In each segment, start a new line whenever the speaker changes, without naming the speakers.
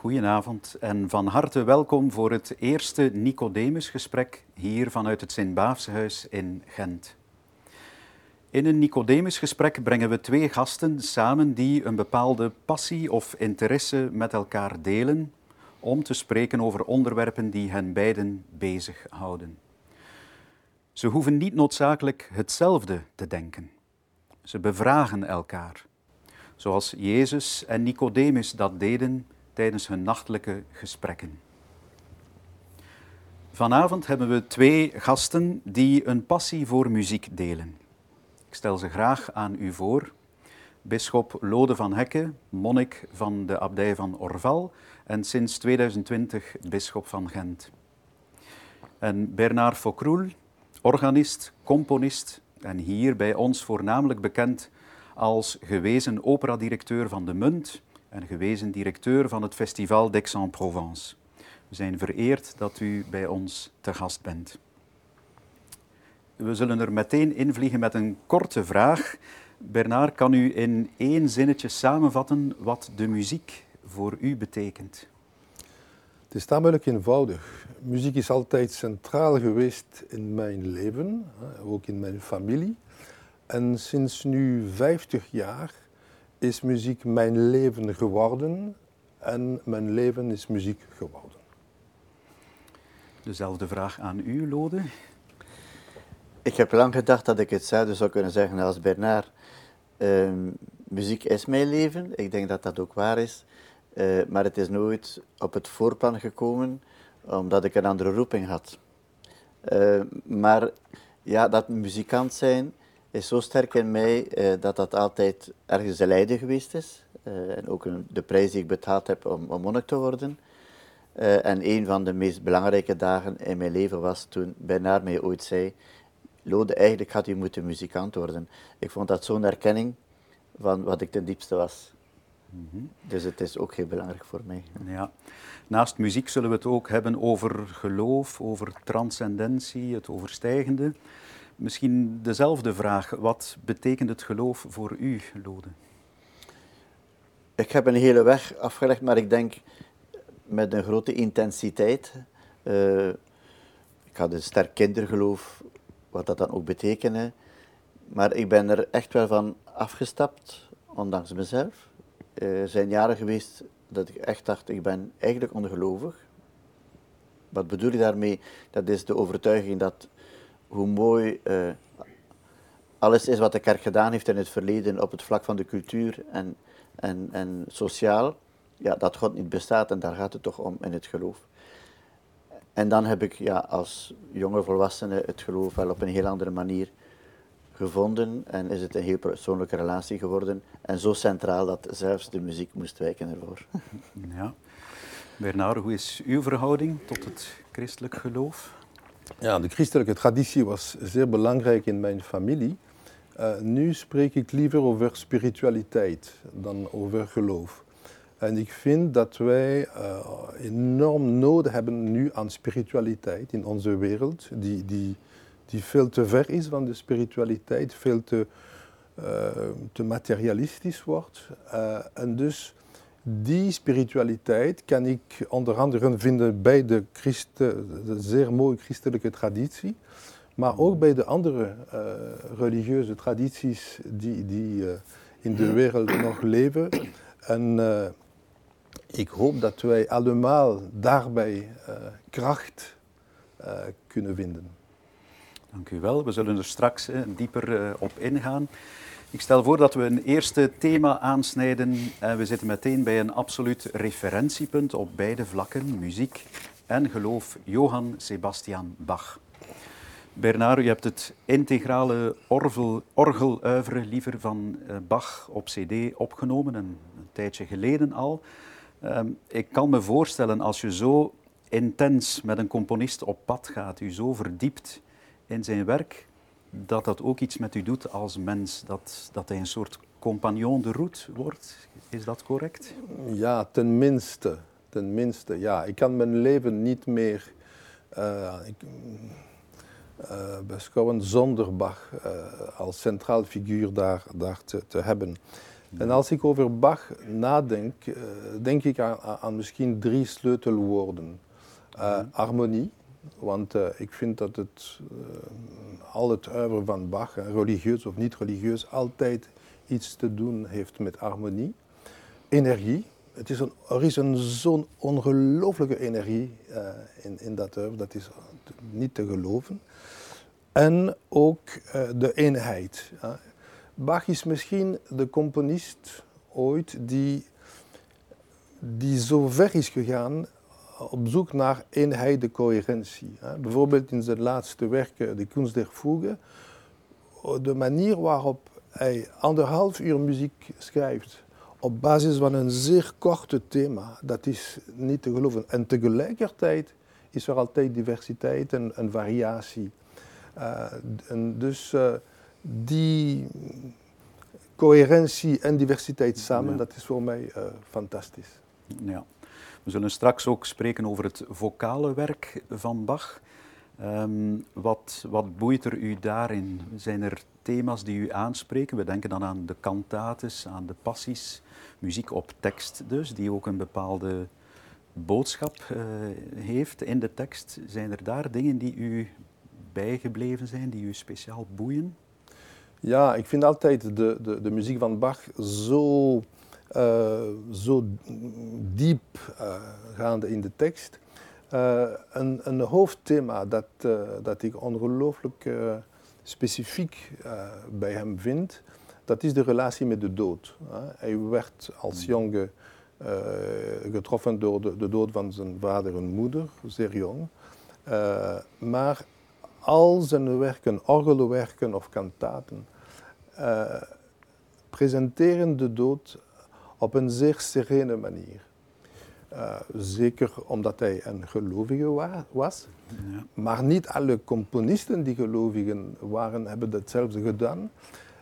Goedenavond en van harte welkom voor het eerste Nicodemusgesprek hier vanuit het Sint-Baafshuis in Gent. In een Nicodemusgesprek brengen we twee gasten samen die een bepaalde passie of interesse met elkaar delen om te spreken over onderwerpen die hen beiden bezighouden. Ze hoeven niet noodzakelijk hetzelfde te denken. Ze bevragen elkaar, zoals Jezus en Nicodemus dat deden tijdens hun nachtelijke gesprekken. Vanavond hebben we twee gasten die een passie voor muziek delen. Ik stel ze graag aan u voor. Bisschop Lode van Hekke, monnik van de abdij van Orval en sinds 2020 bisschop van Gent. En Bernard Focroel, organist, componist en hier bij ons voornamelijk bekend als gewezen operadirecteur van de Munt en gewezen directeur van het Festival d'Aix-en-Provence. We zijn vereerd dat u bij ons te gast bent. We zullen er meteen invliegen met een korte vraag. Bernard, kan u in één zinnetje samenvatten wat de muziek voor u betekent?
Het is tamelijk eenvoudig. Muziek is altijd centraal geweest in mijn leven, ook in mijn familie. En sinds nu 50 jaar is muziek mijn leven geworden en mijn leven is muziek geworden.
Dezelfde vraag aan u, Lode.
Ik heb lang gedacht dat ik hetzelfde zou kunnen zeggen als Bernard. Ehm, muziek is mijn leven, ik denk dat dat ook waar is. Uh, maar het is nooit op het voorplan gekomen omdat ik een andere roeping had. Uh, maar ja, dat muzikant zijn is zo sterk in mij uh, dat dat altijd ergens een lijden geweest is. en ook een, de prijs die ik betaald heb om, om monnik te worden. en een van de meest belangrijke dagen in mijn leven was toen Bernard mij ooit zei Lode, eigenlijk had u moeten muzikant worden. Ik vond dat zo'n erkenning van wat ik ten diepste was. Mhm. Dus het is ook heel belangrijk voor mij.
Ja. Naast muziek zullen we het ook hebben over geloof, over transcendentie, het overstijgende. Misschien dezelfde vraag. Wat betekent het geloof voor u, Lode?
Ik heb een hele weg afgelegd, maar ik denk met een grote intensiteit. Uh, ik had een sterk kindergeloof, wat dat dan ook betekende. Maar ik ben er echt wel van afgestapt, ondanks mezelf. Er uh, zijn jaren geweest dat ik echt dacht, ik ben eigenlijk ongelovig. Wat bedoel ik daarmee? Dat is de overtuiging dat hoe mooi uh, alles is wat de kerk gedaan heeft in het verleden op het vlak van de cultuur en, en, en sociaal, ja, dat God niet bestaat en daar gaat het toch om in het geloof. En dan heb ik ja, als jonge volwassene het geloof wel op een heel andere manier gevonden en is het een heel persoonlijke relatie geworden en zo centraal dat zelfs de muziek moest wijken ervoor.
Ja. Bernard, hoe is uw verhouding tot het christelijk geloof?
Ja, de christelijke traditie was zeer belangrijk in mijn familie. Uh, nu spreek ik liever over spiritualiteit dan over geloof. En ik vind dat wij uh, enorm nodig hebben nu aan spiritualiteit in onze wereld, die, die, die veel te ver is van de spiritualiteit, veel te, uh, te materialistisch wordt. En dus die spiritualiteit kan ik onder andere vinden bij de, de zeer mooie christelijke traditie, maar ook bij de andere religieuze tradities die, die in de wereld nog leven. En ik hoop dat wij allemaal daarbij kracht kunnen vinden.
Dank u wel. We zullen er straks dieper op ingaan. Ik stel voor dat we een eerste thema aansnijden. we zitten meteen bij een absoluut referentiepunt op beide vlakken, muziek en geloof, Johann Sebastian Bach. Bernard, je hebt het integrale orgel, orgeluivre liever van Bach op cd opgenomen, een, tijdje geleden al. Um, ik kan me voorstellen als je zo intens met een componist op pad gaat, u zo verdiept in zijn werk, dat dat ook iets met u doet als mens, dat, dat hij een soort compagnon de route wordt. Is dat correct?
Ja, tenminste. Tenminste, ja. Ik kan mijn leven niet meer uh, ik, uh, beschouwen zonder Bach uh, als centraal figuur daar, daar te, te hebben. En als ik over Bach nadenk, denk ik aan, aan, misschien drie sleutelwoorden. Uh, harmonie, want uh, ik vind dat het, al het uiver van Bach, religieus of niet religieus, altijd iets te doen heeft met harmonie. Energie, het is een, er is een zo'n ongelooflijke energie in, in dat uiver, dat is niet te geloven. En ook de eenheid. Bach is misschien de componist ooit die, die zo ver is gegaan op zoek naar eenheid, de coherentie. Bijvoorbeeld in zijn laatste werk, De Kunst der Fuge, de manier waarop hij anderhalf uur muziek schrijft op basis van een zeer korte thema, dat is niet te geloven. En tegelijkertijd is er altijd diversiteit en, en variatie. Uh, en dus uh, die coherentie en diversiteit samen, dat is voor mij uh, fantastisch.
Ja. We zullen straks ook spreken over het vocale werk van Bach. Um, wat, wat boeit er u daarin? Zijn er thema's die u aanspreken? We denken dan aan de cantates, aan de passies, muziek op tekst dus, die ook een bepaalde boodschap uh, heeft in de tekst. Zijn er daar dingen die u bijgebleven zijn, die u speciaal boeien?
Ja, ik vind altijd de, de, de muziek van Bach zo, uh, zo diep uh, gaande in de tekst. Uh, een, een, hoofdthema dat, dat ik ongelooflijk specifiek bij hem vind, dat is de relatie met de dood. Hij werd als jonge getroffen door de, de, dood van zijn vader en moeder, zeer jong. maar al zijn werken, orgelwerken of kantaten, presenteren de dood op een zeer serene manier. Uh, zeker omdat hij een gelovige wa was. Ja. Maar niet alle componisten die gelovigen waren, hebben datzelfde gedaan.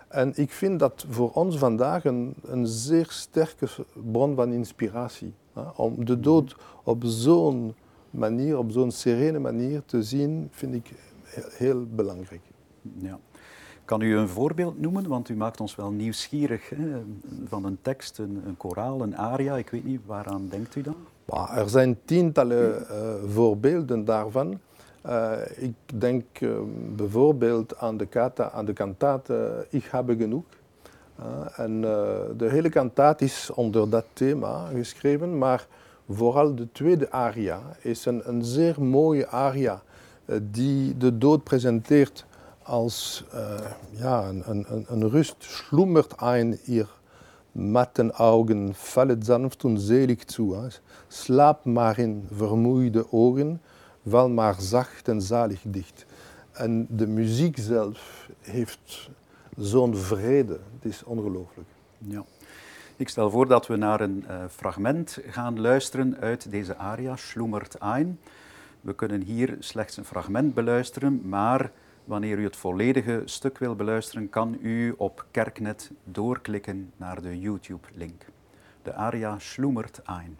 En ik vind dat voor ons vandaag een, een zeer sterke bron van inspiratie. Hè? Om de dood op zo'n manier, op zo'n serene manier te zien, vind ik heel belangrijk.
Ja. Kan u een voorbeeld noemen? Want u maakt ons wel nieuwsgierig hè? van een tekst, een, een koraal, een aria. Ik weet niet, waaraan denkt u dan?
Er zijn tientallen uh, voorbeelden daarvan. Uh, ik denk uh, bijvoorbeeld aan de, kata, aan de kantate Ik heb genoeg. en de hele kantaat is onder dat thema geschreven, maar vooral de tweede aria is een, een zeer mooie aria die de dood presenteert als uh, ja, een, een, een, rust schlummert ein ihr matten Augen, fallet sanft und selig zu. Slaap maar in vermoeide ogen, val maar zacht en zalig dicht. En de muziek zelf heeft zo'n vrede, het is ongelooflijk.
Ja. Ik stel voor dat we naar een uh, fragment gaan luisteren uit deze aria, Schlummert ein. We kunnen hier slechts een fragment beluisteren, maar Wanneer u het volledige stuk wil beluisteren, kan u op Kerknet doorklikken naar de YouTube-link. De aria schlummert ein.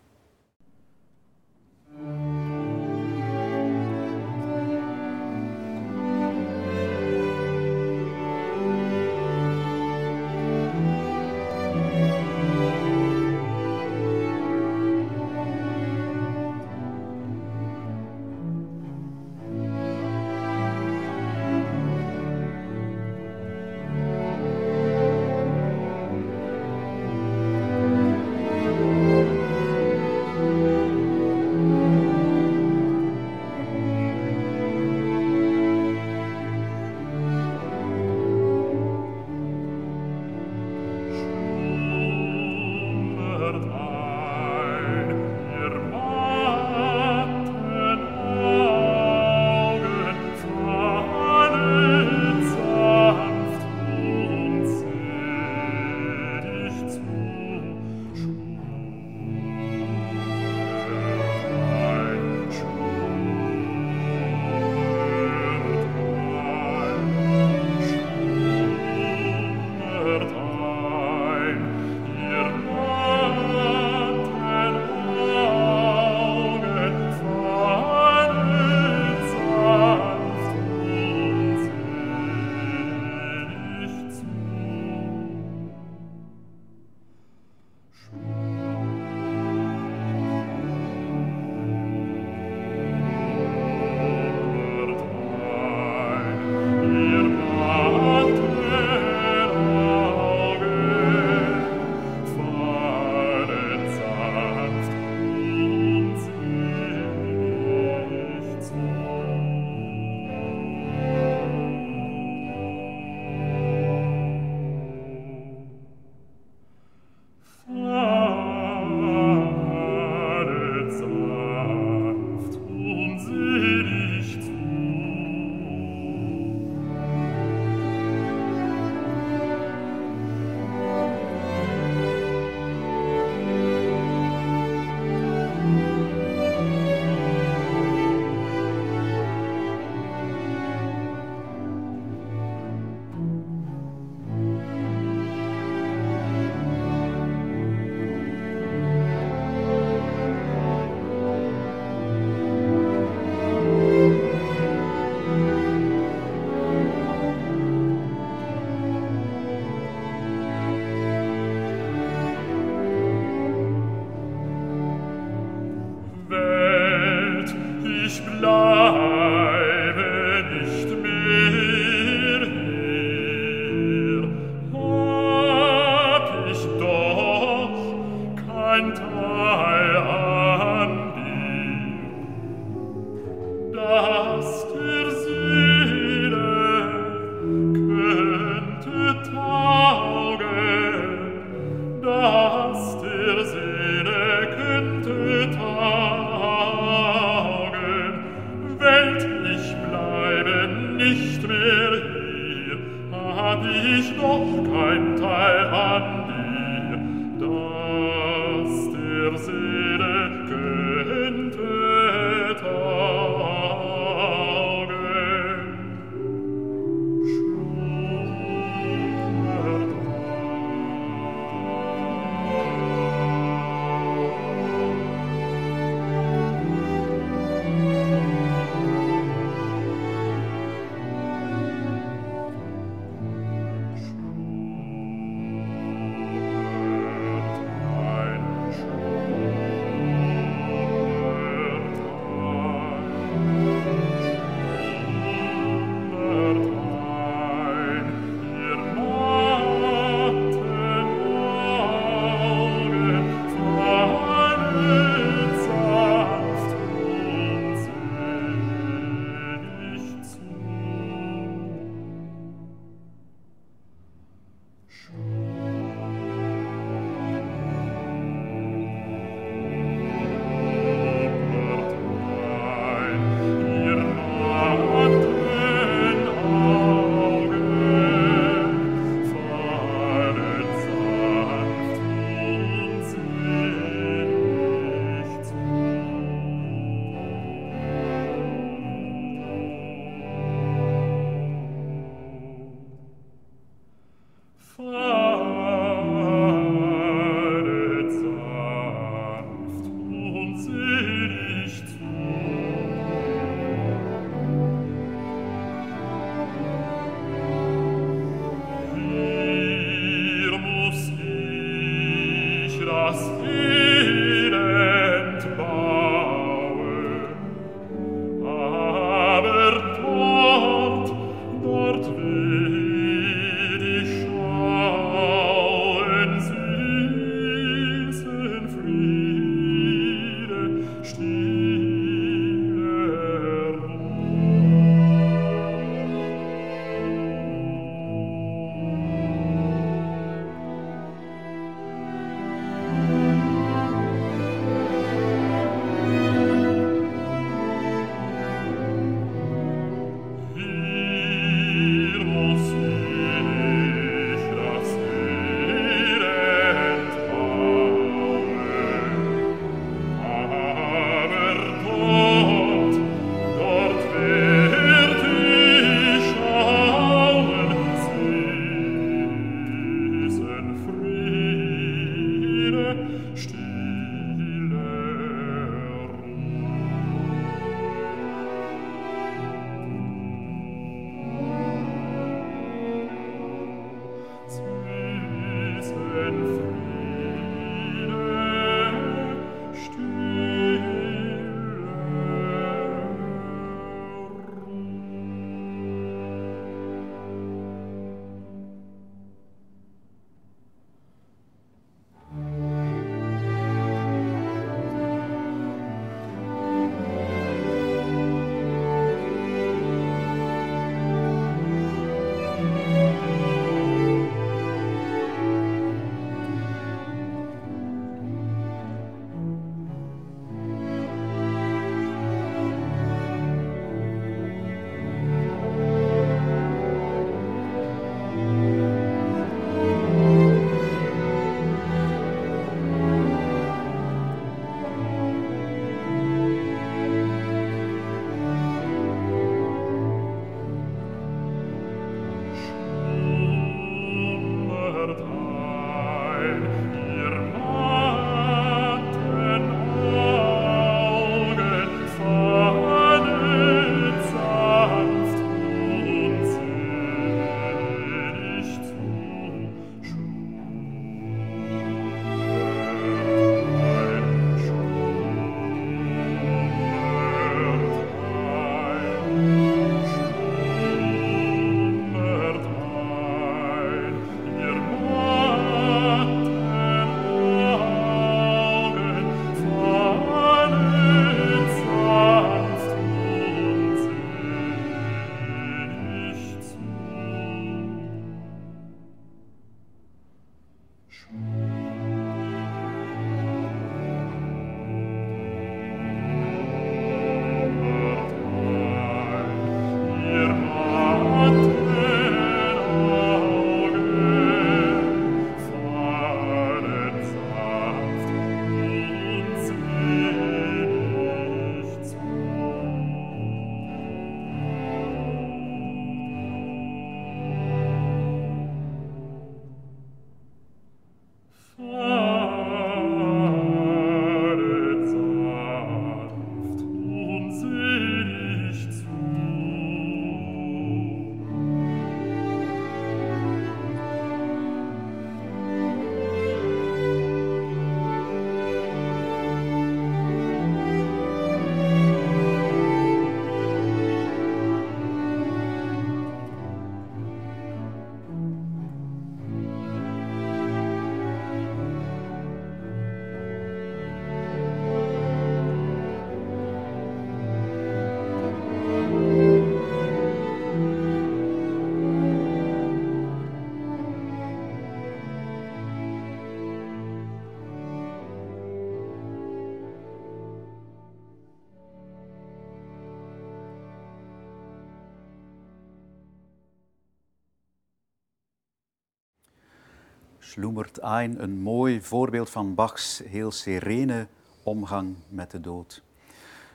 Schlummert ein, een mooi voorbeeld van Bachs heel serene omgang met de dood.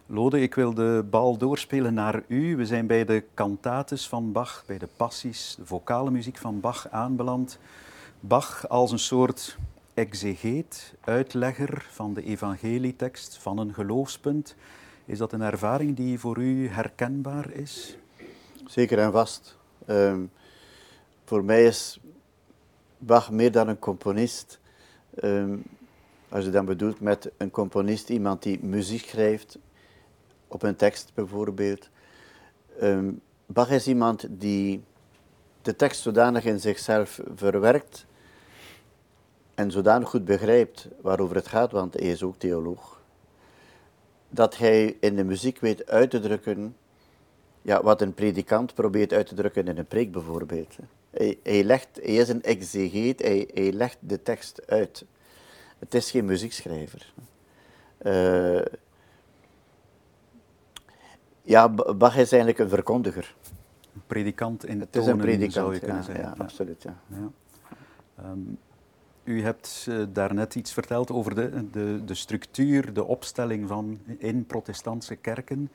Lode, ik wil de bal doorspelen naar u. We zijn bij de cantates van Bach, bij de passies, de vocale muziek van Bach aanbeland. Bach als een soort exegeet, uitlegger van de evangelietekst, van een geloofspunt. Is dat een ervaring die voor u herkenbaar is?
Zeker en vast. Ehm, voor mij is Bach meer dan een componist. Ehm, als je dan bedoelt met een componist, iemand die muziek schrijft, op een tekst bijvoorbeeld. Um, Bach is iemand die de tekst zodanig in zichzelf verwerkt en zodanig goed begrijpt waarover het gaat, want hij is ook theoloog, dat hij in de muziek weet uit te drukken ja, wat een predikant probeert uit te drukken in een preek bijvoorbeeld. Hij, hij, legt, hij is een exegeet, hij, hij legt de tekst uit. Het is geen muziekschrijver. Uh, ja, Bach is eigenlijk een verkondiger.
Een predikant in
het is een predikant,
zou je
ja,
kunnen zeggen.
Ja, absoluut. Ja. ja.
Um, u hebt uh, daarnet iets verteld over de, de, de structuur, de opstelling van in protestantse kerken.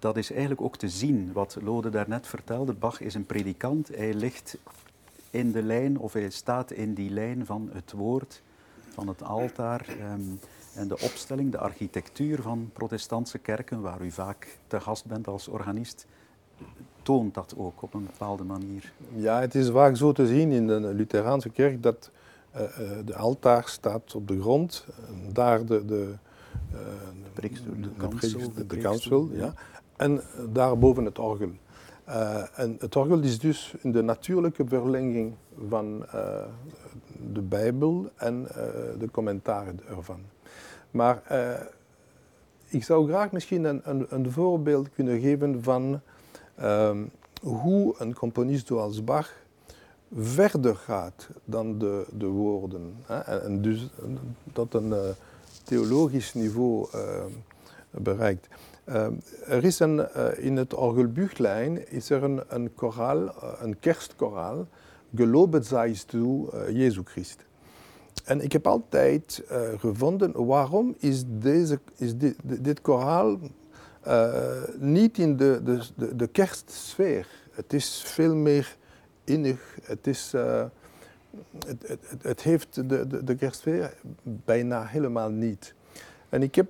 Dat is eigenlijk ook te zien wat Lode daarnet vertelde. Bach is een predikant. Hij ligt in de lijn, of hij staat in die lijn van het woord, van het altaar. Um, en de opstelling, de architectuur van protestantse kerken, waar u vaak te gast bent als organist, toont dat ook op een bepaalde manier.
Ja, het is vaak zo te zien in de Lutheraanse kerk dat uh, de altaar staat op de grond, daar de, de, uh,
de, de,
kansel, de, de kansel ja. En daarboven het orgel. Uh, en het orgel is dus in de natuurlijke verlenging van de Bijbel en de commentaren ervan. Maar ik zou graag misschien een, een, een voorbeeld kunnen geven van um, hoe een componist zoals Bach verder gaat dan de, de woorden. Hè? En, en, dus tot een theologisch niveau bereikt. er is een, in het orgelbuchtlijn is er een, een koraal, een kerstkoraal, Gelobet zijst du, Jezus Christus. En ik heb altijd gevonden waarom is, deze, is dit, dit koraal niet in de, de, de, de, kerstsfeer. Het is veel meer innig. Het, is, het, het, het, heeft de, de, de kerstsfeer bijna helemaal niet. En ik heb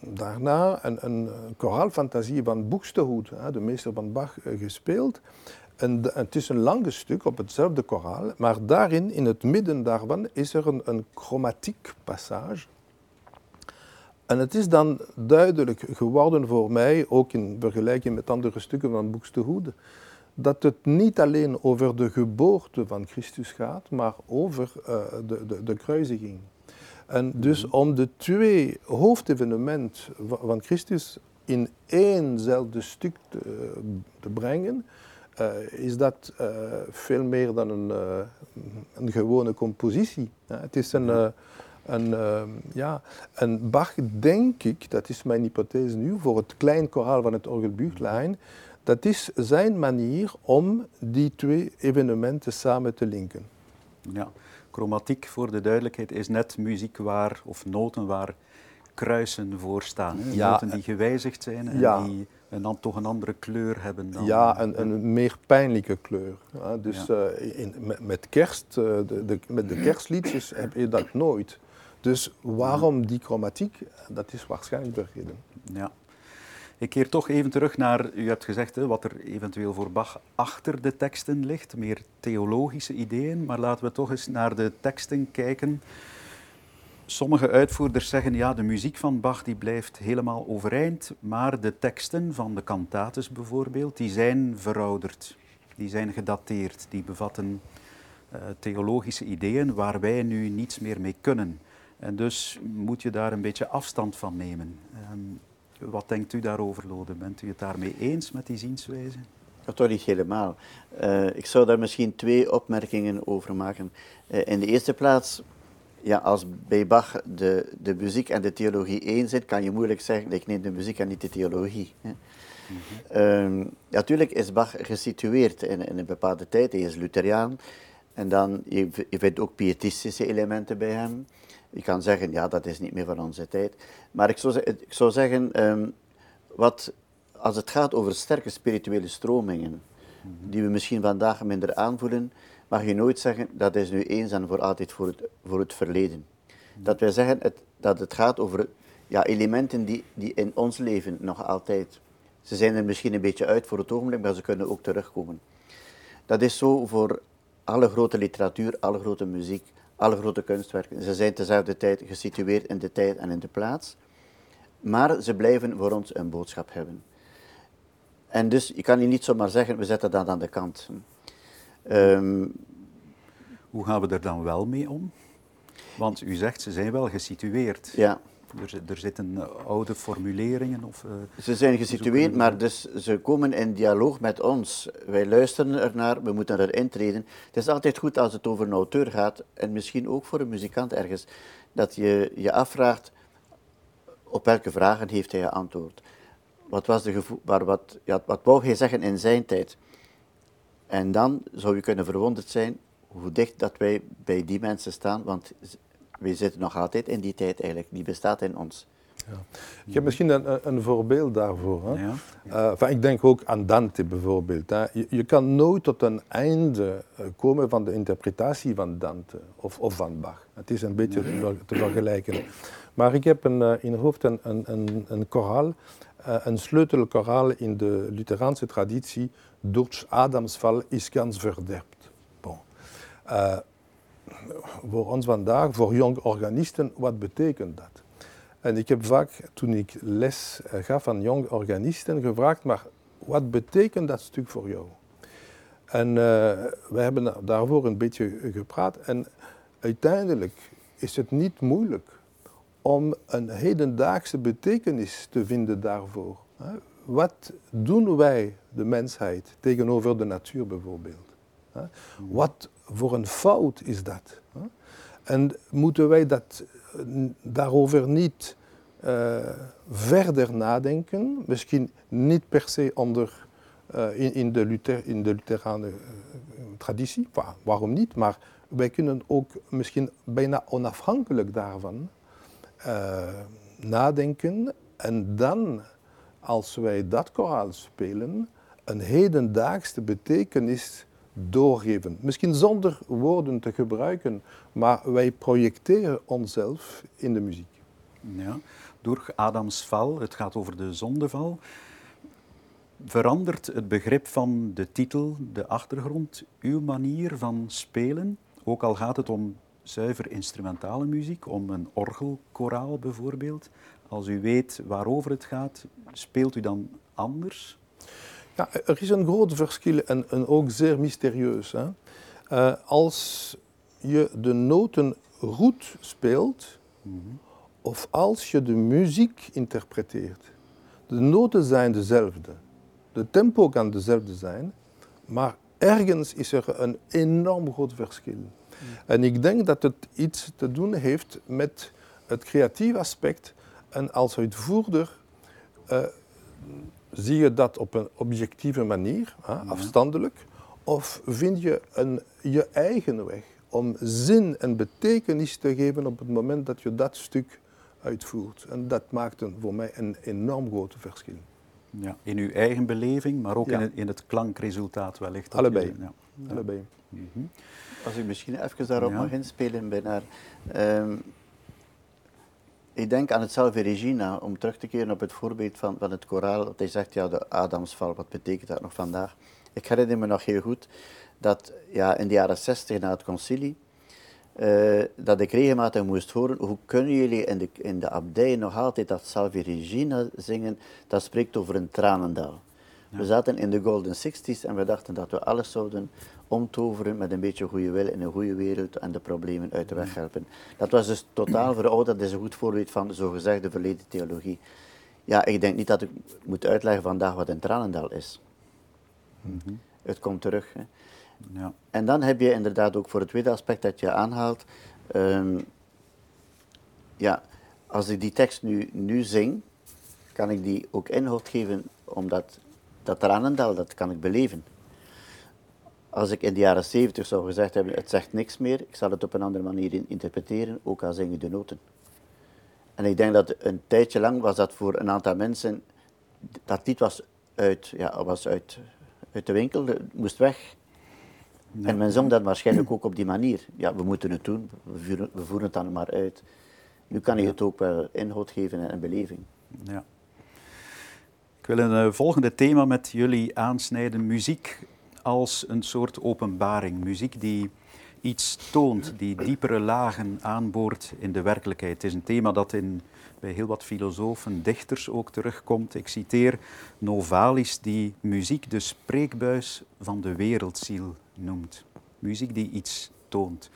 daarna een, een koraalfantasie van Buxtehude, de meester van Bach, gespeeld. En, het is een lange stuk op hetzelfde koraal, maar daarin, in het midden daarvan, is er een, een chromatiek passage. En het is dan duidelijk geworden voor mij, ook in vergelijking met andere stukken van Buxtehude, dat het niet alleen over de geboorte van Christus gaat, maar over uh, de, de, de, kruisiging. En dus mhm. om de twee hoofdevenementen van Christus in éénzelfde stuk te, te brengen, uh, is dat uh, veel meer dan een, uh, een gewone compositie. Ja, het is een, een, ja, een Bach, denk ik, dat is mijn hypothese nu, voor het klein koraal van het orgelbuchtlijn, dat is zijn manier om die twee evenementen samen te linken.
Ja, chromatiek voor de duidelijkheid is net muziek waar, of noten waar kruisen voor staan. Ja, noten die gewijzigd zijn en ja. die en dan toch een andere kleur hebben dan...
Ja, een, een meer pijnlijke kleur. Dus ja. Uh, in, met, met, kerst, uh, de, de, met de kerstliedjes heb je dat nooit. Dus waarom die chromatiek? Dat is waarschijnlijk vergeten.
Ja. Ik keer toch even terug naar, u hebt gezegd, hè, wat er eventueel voor Bach achter de teksten ligt, meer theologische ideeën, maar laten we toch eens naar de teksten kijken. Sommige uitvoerders zeggen ja, de muziek van Bach die blijft helemaal overeind, maar de teksten van de cantates bijvoorbeeld, die zijn verouderd, die zijn gedateerd, die bevatten uh, theologische ideeën waar wij nu niets meer mee kunnen. En dus moet je daar een beetje afstand van nemen. Um, wat denkt u daarover, Lode? Bent u het daarmee eens met die zienswijze?
Dat toch niet helemaal. Uh, ik zou daar misschien twee opmerkingen over maken. Uh, in de eerste plaats ja, als bij Bach de, de muziek en de theologie één zijn, kan je moeilijk zeggen, ik neem de muziek en niet de theologie. Hè. Mhm. Um, natuurlijk is Bach gesitueerd in, in, een bepaalde tijd. Hij is Lutheriaan. En dan, je, je vindt ook pietistische elementen bij hem. Je kan zeggen, ja, dat is niet meer van onze tijd. Maar ik zou, ik zou zeggen, um, wat, als het gaat over sterke spirituele stromingen, mhm. die we misschien vandaag minder aanvoelen, mag je nooit zeggen dat is nu eens en voor altijd voor het, voor het verleden. Dat wij zeggen het, dat het gaat over ja, elementen die, die in ons leven nog altijd. Ze zijn er misschien een beetje uit voor het ogenblik, maar ze kunnen ook terugkomen. Dat is zo voor alle grote literatuur, alle grote muziek, alle grote kunstwerken. Ze zijn tezelfde tijd gesitueerd in de tijd en in de plaats, maar ze blijven voor ons een boodschap hebben. En dus je kan hier niet zomaar zeggen, we zetten dat aan de kant.
Ehm, Hoe gaan we er dan wel mee om? Want u zegt, ze zijn wel gesitueerd.
Ja.
Er, er zitten eh, oude formuleringen of... Uh,
ze zijn gesitueerd, maar dus ze komen in dialoog met ons. Wij luisteren ernaar, we moeten erin treden. Het is altijd goed als het over een auteur gaat, en misschien ook voor een muzikant ergens, dat je je afvraagt op welke vragen heeft hij je antwoord. Wat, was de gevoel, maar wat, ja, wat wou hij zeggen in zijn tijd? En dan zou je kunnen verwonderd zijn hoe dicht dat wij bij die mensen staan, want we zitten nog altijd in die tijd eigenlijk, die bestaat in ons.
Ja. Ik heb misschien een, een voorbeeld daarvoor. Hè. Ja. Uh, ik denk ook aan Dante bijvoorbeeld. Hè. Je, je, kan nooit tot een einde eh, komen van de interpretatie van Dante of, of van Bach. Het is een beetje te vergelijken. Maar ik heb een, uh, in hoofd een, een, een, een koraal, een sleutelkoraal in de Lutheraanse traditie. Durch Adamsval is gans verderpt. Bon voor ons vandaag, voor jonge organisten, wat betekent dat? En ik heb vaak, toen ik les eh, gaf aan jonge organisten, gevraagd, maar wat betekent dat stuk voor jou? En uh, we hebben daarvoor een beetje gepraat en uiteindelijk is het niet moeilijk om een hedendaagse betekenis te vinden daarvoor. Wat doen wij, de mensheid, tegenover de natuur bijvoorbeeld? Wat voor een fout is dat? En moeten wij dat, eh, daarover niet uh, verder nadenken? Misschien niet per se onder, uh, in, de Luther, in de Lutherane traditie, waarom niet? Maar wij kunnen ook misschien bijna onafhankelijk daarvan nadenken en dan, als wij dat koraal spelen, een hedendaagse betekenis doorgeven. Misschien zonder woorden te gebruiken, maar wij projecteren onszelf in de muziek.
Ja, door Adams val, het gaat over de zondeval, verandert het begrip van de titel, de achtergrond, uw manier van spelen, ook al gaat het om zuiver instrumentale muziek, om een orgelkoraal bijvoorbeeld. Als u weet waarover het gaat, speelt u dan anders?
Ja, er is een groot verschil en, en ook zeer mysterieus. Hè? Uh, als je de noten goed speelt, mm -hmm. of als je de muziek interpreteert. De noten zijn dezelfde. De tempo kan dezelfde zijn, maar ergens is er een enorm groot verschil. Mm. En ik denk dat het iets te doen heeft met het creatieve aspect en als uitvoerder uh, zie je dat op een objectieve manier, hè, afstandelijk, of vind je een, je eigen weg om zin en betekenis te geven op het moment dat je dat stuk uitvoert. En dat maakt een, voor mij een enorm groot verschil.
Ja, in uw eigen beleving, maar ook in, het, in, het, klankresultaat wellicht.
Allebei. ja. Allebei. Mm
-hmm. Als ik misschien even daarop mag inspelen, bijna. Um, ik denk aan het Salve Regina, om terug te keren op het voorbeeld van, het koraal. Dat hij zegt, ja, de Adamsval, wat betekent dat nog vandaag? Ik herinner me nog heel goed dat ja, in de jaren 60 na het concilie, uh, dat ik regelmatig moest horen, hoe kunnen jullie in de, in de abdij nog altijd dat Salve Regina zingen? Dat spreekt over een tranendal. We zaten in de Golden Sixties en we dachten dat we alles zouden omtoveren met een beetje goede wil in een goede wereld en de problemen uit de weg helpen. Dat was dus totaal verouderd, dat is een goed voorbeeld van de zogezegde verleden theologie. Ja, ik denk niet dat ik moet uitleggen vandaag wat een tranendal is. Mm Het komt terug. Hè. Ja. En dan heb je inderdaad ook voor het tweede aspect dat je aanhaalt, um, ja, als ik die tekst nu, nu zing, kan ik die ook inhoud geven, omdat dat tranendal, dat kan ik beleven. Als ik in de jaren zeventig zou gezegd hebben, het zegt niks meer, ik zal het op een andere manier interpreteren, ook al zing je de noten. En ik denk dat een tijdje lang was dat voor een aantal mensen, dat lied was uit, ja, was uit, uit de winkel, het moest weg. En men zong dat waarschijnlijk ook op die manier. Ja, we moeten het doen, we voeren, we voeren het dan maar uit. Nu kan je het ook wel inhoud geven en beleving.
Ja. Ik wil een eh, volgende thema met jullie aansnijden. Muziek als een soort openbaring. Muziek die iets toont, die diepere lagen aanboort in de werkelijkheid. Het is een thema dat in, bij heel wat filosofen, dichters ook terugkomt. Ik citeer Novalis, die muziek de spreekbuis van de wereldziel noemt. Muziek die iets toont.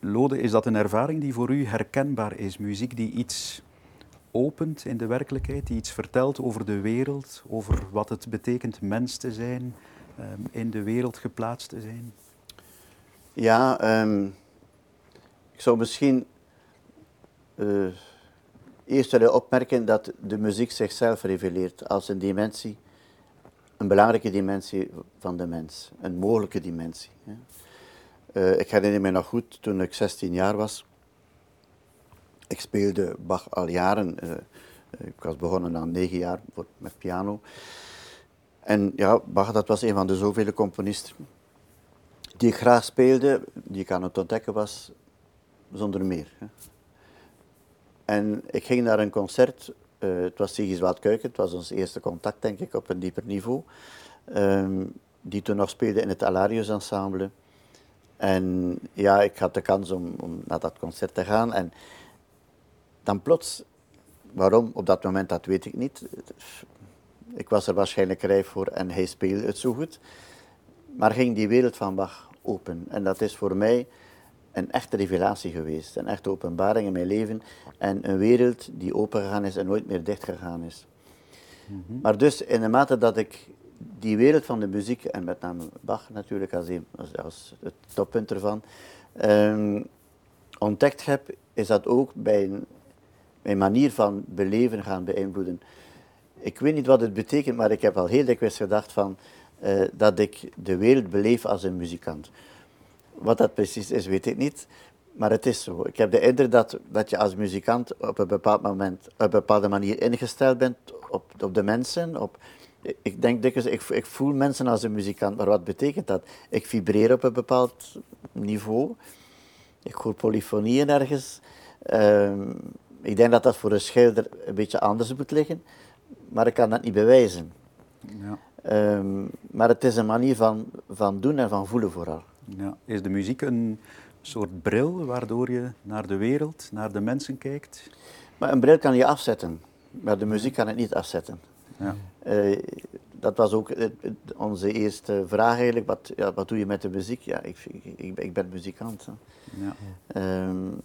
Lode, is dat een ervaring die voor u herkenbaar is? Muziek die iets opent in de werkelijkheid, die iets vertelt over de wereld, over wat het betekent mens te zijn, ehm, in de wereld geplaatst te zijn?
Ja, um, ik zou misschien uh, eerst willen opmerken dat de muziek zichzelf reveleert als een dimensie, een belangrijke dimensie van de mens, een mogelijke dimensie. Uh, ik herinner me nog goed, toen ik 16 jaar was, ik speelde Bach al jaren. Uh, ik was begonnen aan negen jaar met piano. En ja, Bach dat was een van de zoveel componisten die ik graag speelde, die ik aan het ontdekken was, zonder meer. En ik ging naar een concert, uh, het was Sigiswald Kuiken, het was ons eerste contact denk ik op een dieper niveau, um, die toen nog speelde in het Alarius Ensemble. En ja, ik had de kans om, om naar dat concert te gaan en dan plots, waarom op dat moment, dat weet ik niet. Ik was er waarschijnlijk rijp voor en hij speelde het zo goed. Maar ging die wereld van Bach open. En dat is voor mij een echte revelatie geweest, een echte openbaring in mijn leven en een wereld die open gegaan is en nooit meer dicht gegaan is. Mhm. Maar dus in de mate dat ik die wereld van de muziek, en met name Bach natuurlijk als, als, het toppunt ervan, um, ontdekt heb, is dat ook bij mijn manier van beleven gaan beïnvloeden. Ik weet niet wat het betekent, maar ik heb al heel dikwijls gedacht van, uh, dat ik de wereld beleef als een muzikant. Wat dat precies is, weet ik niet. Maar het is zo. Ik heb de indruk dat, dat je als muzikant op een bepaald moment, op een bepaalde manier ingesteld bent op, op de mensen. Op, ik denk dikwijls, ik, ik voel mensen als een muzikant, maar wat betekent dat? Ik vibreer op een bepaald niveau. Ik hoor polyfonieën ergens. Um, ik denk dat dat voor een schilder een beetje anders moet liggen, maar ik kan dat niet bewijzen. Ja. Um, maar het is een manier van, van doen en van voelen vooral.
Ja. Is de muziek een soort bril waardoor je naar de wereld, naar de mensen kijkt?
Maar een bril kan je afzetten, maar de muziek kan het niet afzetten. Ja. Uh, dat was ook onze eerste vraag eigenlijk. Wat, ja, wat doe je met de muziek? Ja, ik, ik, ik ben muzikant. Ja. Um,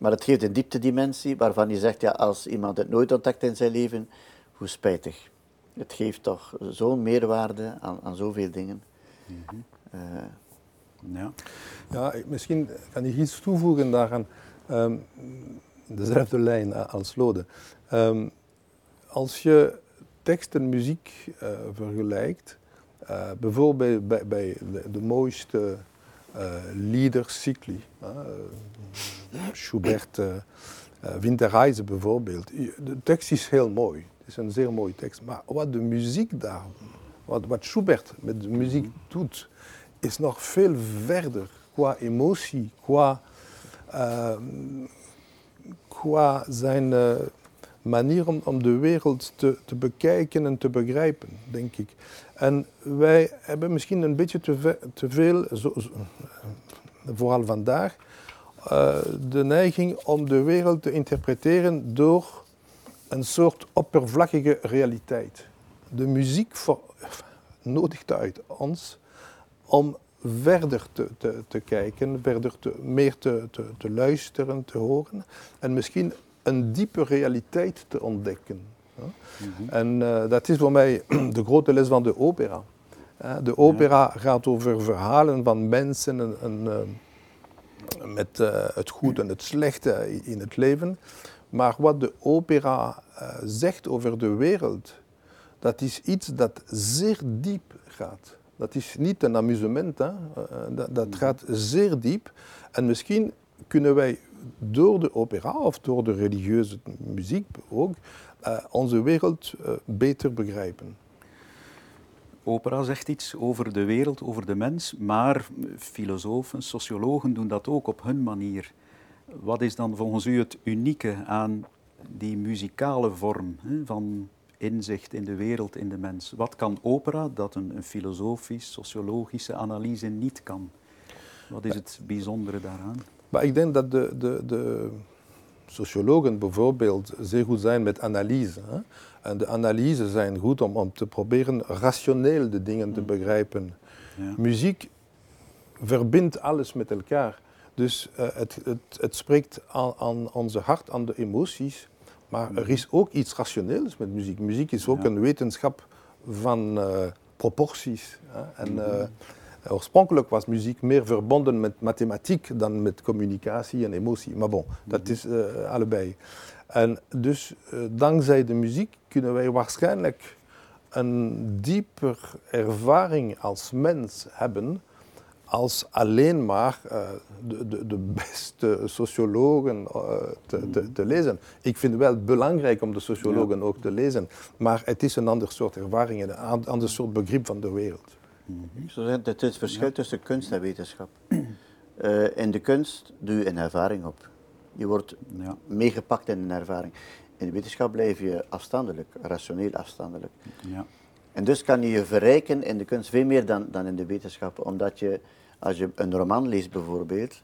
maar het geeft een dieptedimensie waarvan je zegt, ja, als iemand het nooit ontdekt in zijn leven, hoe spijtig het geeft toch zo'n meerwaarde aan, aan zoveel dingen. Mm -hmm. uh,
ja. ja, misschien kan ik iets toevoegen daaraan. Um, dezelfde lijn als Lode. Um, als je tekst en muziek uh, vergelijkt, uh, bijvoorbeeld bij, bij de, de, mooiste liedercycli, Schubert, Winterreise bijvoorbeeld, de tekst is heel mooi is een zeer mooie tekst. Maar wat de muziek daar, wat, wat Schubert met de muziek doet, is nog veel verder qua emotie, qua, uh, qua zijn manier om, de wereld te, te, bekijken en te begrijpen, denk ik. En wij hebben misschien een beetje te, te veel, zo, zo, vooral vandaag, uh, de neiging om de wereld te interpreteren door een soort oppervlakkige realiteit. De muziek nodigt uit ons om verder te, te, te kijken, verder te, meer te, te luisteren, te horen en misschien een diepe realiteit te ontdekken. Mhm. En uh, dat is voor mij de grote les van de opera. De opera gaat over verhalen van mensen en, en, uh, met uh, het goede en het slechte in het leven. Maar wat de opera zegt over de wereld, dat is iets dat zeer diep gaat. Dat is niet een amusement, hè? Dat, dat, mm. gaat zeer diep. En misschien kunnen wij door de opera of door de religieuze muziek ook uh, onze wereld beter begrijpen.
opera zegt iets over de wereld, over de mens, maar filosofen, sociologen doen dat ook op hun manier. Wat is dan volgens u het unieke aan die muzikale vorm hè, van inzicht in de wereld, in de mens? Wat kan opera dat een, een filosofisch, sociologische analyse niet kan? Wat is het bijzondere daaraan?
Maar ik denk dat de, de, de sociologen bijvoorbeeld zeer goed zijn met analyse. Hè? En de analyses zijn goed om, om te proberen rationeel de dingen te begrijpen.
Ja.
Muziek verbindt alles met elkaar. Dus uh, het, het, het, spreekt aan, aan, onze hart, aan de emoties. Maar er is ook iets rationeels met muziek. Muziek is ook
Ja.
een wetenschap van uh, proporties. Hè? En, uh, oorspronkelijk was muziek meer verbonden met mathematiek dan met communicatie en emotie. Maar bon, dat is allebei. En dus dankzij de muziek kunnen wij waarschijnlijk een dieper ervaring als mens hebben als alleen maar uh, de, de, de, beste sociologen uh, te, te, te, lezen. Ik vind het wel belangrijk om de sociologen ja. ook te lezen, maar het is een ander soort ervaring en een ander soort begrip van de wereld.
Mm -hmm. Het is het verschil ja. tussen kunst en wetenschap. Uh, in de kunst doe je een ervaring op. Je wordt ja. meegepakt in een ervaring. In de wetenschap blijf je afstandelijk, rationeel afstandelijk.
Ja.
En dus kan je je verrijken in de kunst veel meer dan, dan in de wetenschap. Omdat je, als je een roman leest bijvoorbeeld,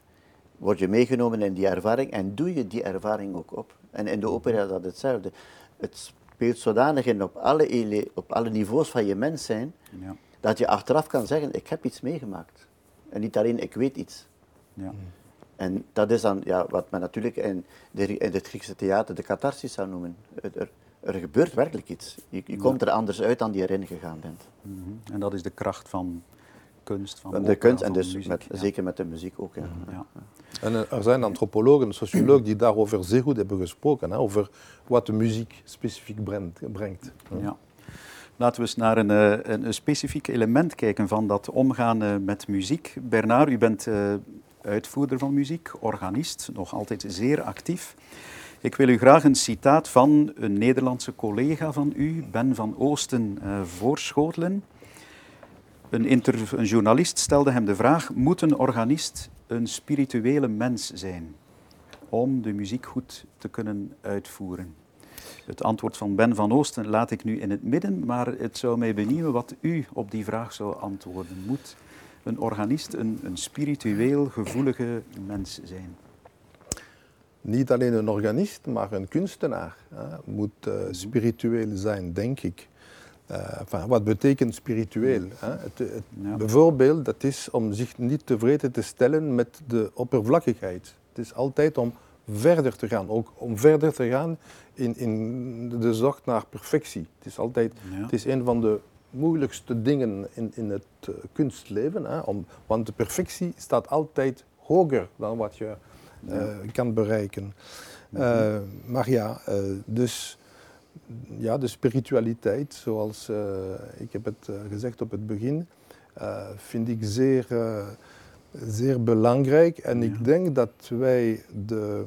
word je meegenomen in die ervaring en doe je die ervaring ook op. En in de opera is dat hetzelfde. Het speelt zodanig in op alle, op alle niveaus van je mens zijn,
ja.
Dat je achteraf kan zeggen, ik heb iets meegemaakt. En niet alleen, ik weet iets.
Ja.
En dat is dan ja, wat men natuurlijk in, de, in het Griekse theater de catharsis zou noemen. Er, er gebeurt werkelijk iets. Je, je komt er anders uit dan die erin gegaan bent.
Mm -hmm. En dat is de kracht van kunst, van
de
opera,
kunst en
van
dus
muziek,
met,
ja.
zeker met de muziek ook. Ja.
Ja.
En er zijn antropologen, sociologen die daarover zeer goed hebben gesproken, hè, over wat de muziek specifiek brengt. brengt.
Ja. Laten we eens naar een, een, een, specifiek element kijken van dat omgaan met muziek. Bernard, u bent uh, uitvoerder van muziek, organist, nog altijd zeer actief. Ik wil u graag een citaat van een Nederlandse collega van u, Ben van Oosten, voorschotelen. Een, een, journalist stelde hem de vraag: moet een organist een spirituele mens zijn om de muziek goed te kunnen uitvoeren? Het antwoord van Ben van Oosten laat ik nu in het midden, maar het zou mij benieuwen wat u op die vraag zou antwoorden. Moet een organist een, een spiritueel gevoelige mens zijn?
Niet alleen een organist, maar een kunstenaar hè, moet uh, spiritueel zijn, denk ik. Uh, enfin, wat betekent spiritueel? Hè? Het, het,
Ja.
Bijvoorbeeld, dat is om zich niet tevreden te stellen met de oppervlakkigheid. Het is altijd om verder te gaan, ook om verder te gaan in, in de zocht naar perfectie. Het is altijd,
Ja.
het is een van de moeilijkste dingen in, in het uh, kunstleven, hè? Om, want de perfectie staat altijd hoger dan wat je uh, kan bereiken. Uh, maar ja, dus ja, de spiritualiteit, zoals ik heb het gezegd op het begin, vind ik zeer, zeer belangrijk. En
Ja.
ik denk dat wij de,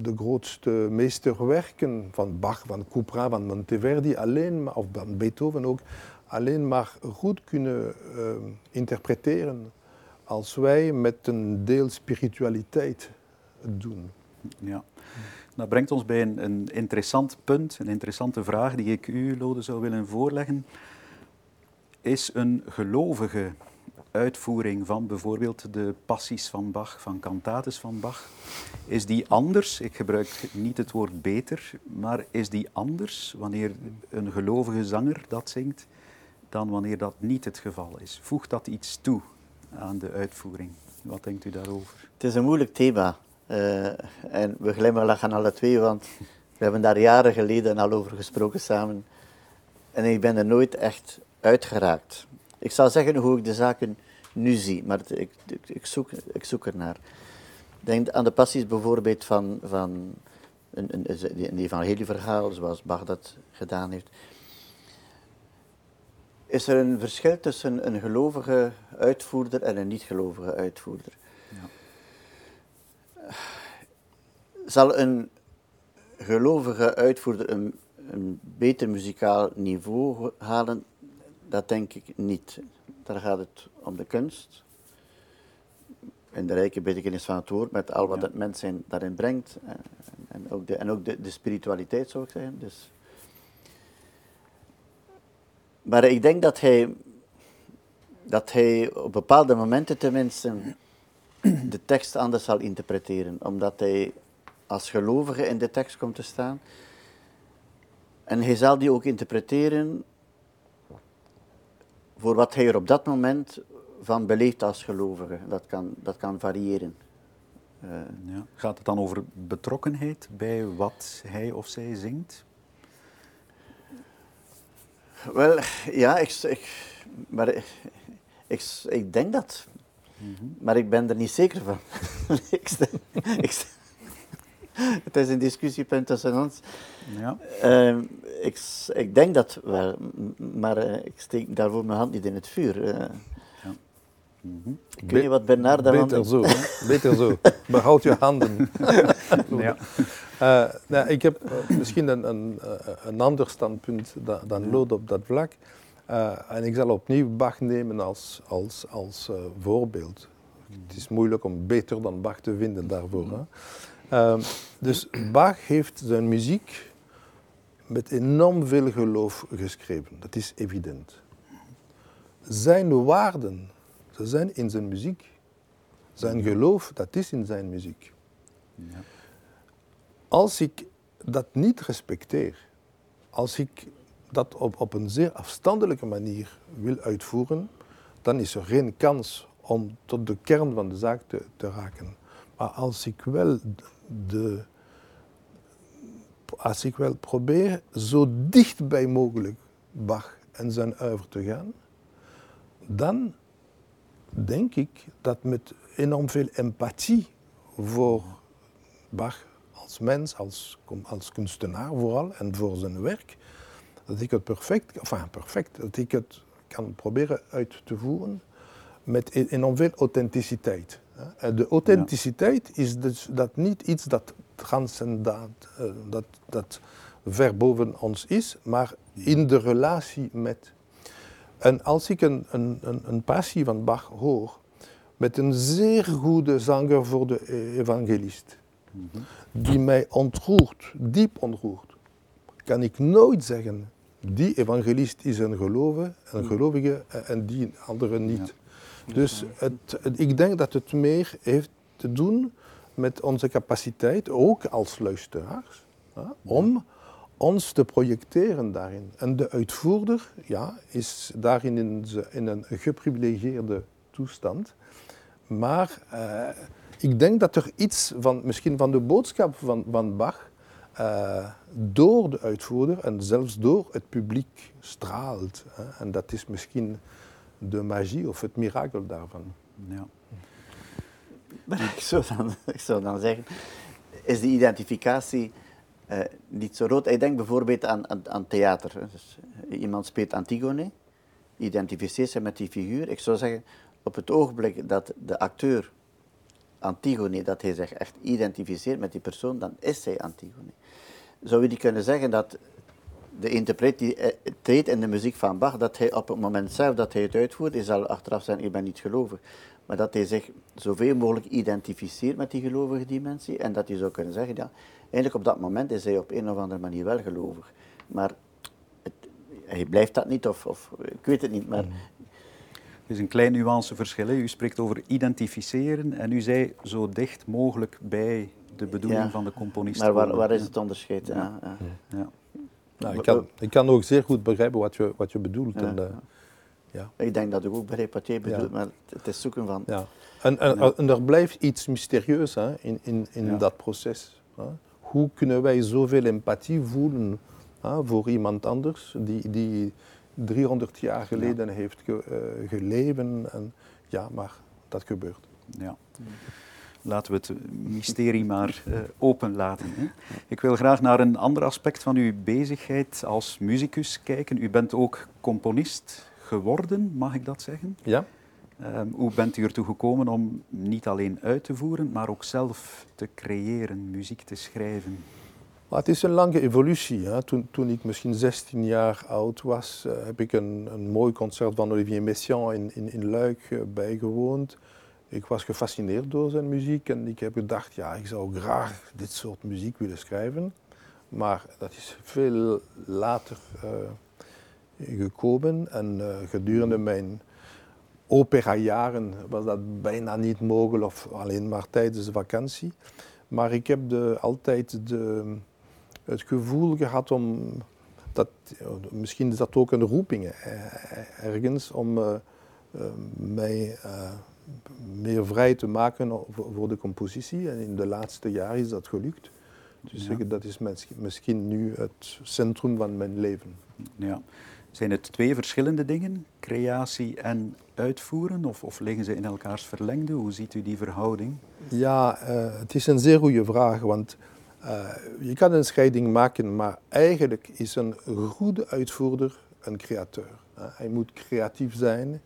de grootste meesterwerken van Bach, van Couperin, van Monteverdi, alleen maar, of van Beethoven ook, alleen maar goed kunnen interpreteren als wij met een deel spiritualiteit doen.
Ja. Dat brengt ons bij een, een interessant punt, een interessante vraag die ik u, Lode, zou willen voorleggen. Is een gelovige uitvoering van bijvoorbeeld de passies van Bach, van cantates van Bach, is die anders? Ik gebruik niet het woord beter, maar is die anders wanneer een gelovige zanger dat zingt dan wanneer dat niet het geval is? Voegt dat iets toe aan de uitvoering? Wat denkt u daarover?
Het is een moeilijk thema. Uh, en we glimlachen alle twee, want we hebben daar jaren geleden al over gesproken samen. En ik ben er nooit echt uitgeraakt. Ik zal zeggen hoe ik de zaken nu zie, maar ik, ik, ik, zoek, ik zoek ernaar. Denk aan de passies bijvoorbeeld van, van een, een, een evangelieverhaal, zoals Bach dat gedaan heeft. Is er een verschil tussen een gelovige uitvoerder en een niet-gelovige uitvoerder?
Ja.
Zal een gelovige uitvoerder een, een beter muzikaal niveau halen? Dat denk ik niet. Daar gaat het om de kunst. In de rijke betekenis van het woord, met al wat het mens zijn daarin brengt. En, en ook, de, en ook de, de spiritualiteit, zou ik zeggen. Dus. Maar ik denk dat hij, dat hij op bepaalde momenten tenminste de tekst anders zal interpreteren. Omdat hij als gelovige in de tekst komt te staan. En hij zal die ook interpreteren voor wat hij er op dat moment van beleeft als gelovige. Dat kan, dat kan variëren. Eh,
Ja. Gaat het dan over betrokkenheid bij wat hij of zij zingt?
wel, ja, ik, ik, maar ik, ik, ik denk dat. Maar ik ben er niet zeker van. ik, het is een discussiepunt tussen ons.
Ja.
Ehm, ik, ik denk dat wel, maar eh, ik steek daarvoor mijn hand niet in het vuur. eh.
Mhm.
ik weet niet wat Bernard daarvan
Beter zo, hè. beter zo. Behoud je handen.
ja.
Eh, nou, ik heb misschien een, een, een ander standpunt da- dan Lode op dat vlak. Eh, en ik zal opnieuw Bach nemen als, als, als eh, voorbeeld. Het is moeilijk om beter dan Bach te vinden daarvoor. Hè. Ehm, dus Bach heeft zijn muziek met enorm veel geloof geschreven. Dat is evident. Zijn waarden, ze zijn in zijn muziek. Zijn geloof, dat is in zijn muziek.
Ja.
Als ik dat niet respecteer, als ik dat op, op een zeer afstandelijke manier wil uitvoeren, dan is er geen kans om tot de kern van de zaak te, te raken. Maar als ik wel de, als ik wel probeer zo dichtbij mogelijk Bach en zijn oeuvre te gaan, dan denk ik dat met enorm veel empathie voor Bach als mens, als, als kunstenaar vooral en voor zijn werk, dat ik het perfect, enfin perfect, dat ik het kan proberen uit te voeren met e- enorm veel authenticiteit. En de authenticiteit is dus dat niet iets dat transcendaat, eh, dat, dat ver boven ons is, maar in de relatie met. En als ik een, een, een, een passie van Bach hoor, met een zeer goede zanger voor de e- evangelist, die mij ontroert, diep ontroert, kan ik nooit zeggen, die evangelist is een gelovige, een gelovige eh, en die andere niet. Dus het, het- ik denk dat het meer heeft te doen met onze capaciteit, ook als luisteraars, ja, om ons te projecteren daarin. En de uitvoerder ja, is daarin in, een geprivilegeerde toestand. Maar eh, ik denk dat er iets van, misschien van de boodschap van, van Bach, eh, door de uitvoerder en zelfs door het publiek straalt. Hè. En dat is misschien de magie of het mirakel daarvan.
Ja.
Maar ik zou dan, ik zou dan zeggen, is die identificatie eh, niet zo rood? Ik denk bijvoorbeeld aan, aan, aan theater. hè. Dus, eh, iemand speelt Antigone, identificeert zich met die figuur. Ik zou zeggen, op het ogenblik dat de acteur Antigone, dat hij zich echt identificeert met die persoon, dan is hij Antigone. Zou je die kunnen zeggen dat de interpret die eh, treedt in de muziek van Bach, dat hij op het moment zelf dat hij het uitvoert, hij zal achteraf zeggen, ik ben niet gelovig, maar dat hij zich zoveel mogelijk identificeert met die gelovige dimensie en dat hij zou kunnen zeggen, ja, eigenlijk op dat moment is hij op een of andere manier wel gelovig. Maar het, hij blijft dat niet, of, of ik weet het niet, maar
Het is een klein nuanceverschil. hè. U spreekt over identificeren en u zei zo dicht mogelijk bij de bedoeling
Ja.
van de componist.
maar waar, waar is het onderscheid? Ja. Ja,
Ja.
Nou, ik, kan, ik kan ook zeer goed begrijpen wat je, wat je bedoelt.
Ja.
En, eh, ja.
Ik denk dat ik ook jij bedoelt,
Ja.
maar het is zoeken van...
Ja. En, en, en er blijft iets mysterieus hè, in, in, in
Ja.
dat proces. Hè. Hoe kunnen wij zoveel empathie voelen hè, voor iemand anders die, die 300 jaar geleden heeft ge, eh, geleven? En, ja, maar dat gebeurt.
Ja. Laten we het mysterie maar eh, openlaten. Hè. Ik wil graag naar een ander aspect van uw bezigheid als muzikus kijken. U bent ook componist geworden, mag ik dat zeggen?
Ja?
Ehm, hoe bent u ertoe gekomen om niet alleen uit te voeren, maar ook zelf te creëren, muziek te schrijven?
Maar het is een lange evolutie. Hè. Toen, toen ik misschien 16 jaar oud was, uh, heb ik een, een mooi concert van Olivier Messiaen in, in, in Luik uh, bijgewoond. Ik was gefascineerd door zijn muziek en ik heb gedacht, ja, ik zou graag dit soort muziek willen schrijven. Maar dat is veel later uh, gekomen en gedurende mijn operajaren was dat bijna niet mogelijk of alleen maar tijdens de vakantie. Maar ik heb de, altijd de, het gevoel gehad om dat, misschien is dat ook een roeping eh, ergens, om mij meer vrij te maken voor de compositie. En in de laatste jaren is dat gelukt. Dus ja. dat is misschien nu het centrum van mijn leven.
Ja. Zijn het twee verschillende dingen, creatie en uitvoeren, of, of liggen ze in elkaars verlengde? Hoe ziet u die verhouding?
Ja, uh, het is een zeer goede vraag, want uh, je kan een scheiding maken, maar eigenlijk is een goede uitvoerder een createur. Uh, hij moet creatief zijn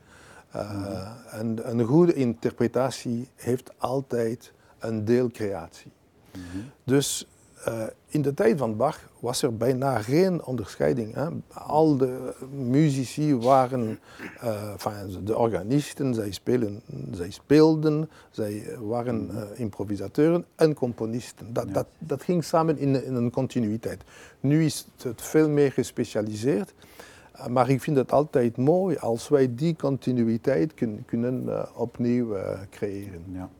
mm. en een goede interpretatie heeft altijd een deel creatie. Mm -hmm. Dus uh, in de tijd van Bach was er bijna geen onderscheiding. Hè. Al de muzici waren, uh, enfin, de organisten, zij, spelen, zij speelden, zij waren uh, improvisateuren en componisten. Dat, ja. dat, dat ging samen in, in, een continuïteit. Nu is het veel meer gespecialiseerd. Maar ik vind het altijd mooi als wij die continuïteit kun, kunnen opnieuw creëren.
Ja.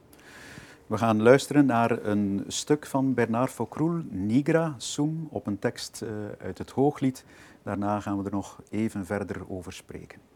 We gaan luisteren naar een stuk van Bernard Faucroul, Nigra, Sum, op een tekst uh, uit het Hooglied. Daarna gaan we er nog even verder over spreken.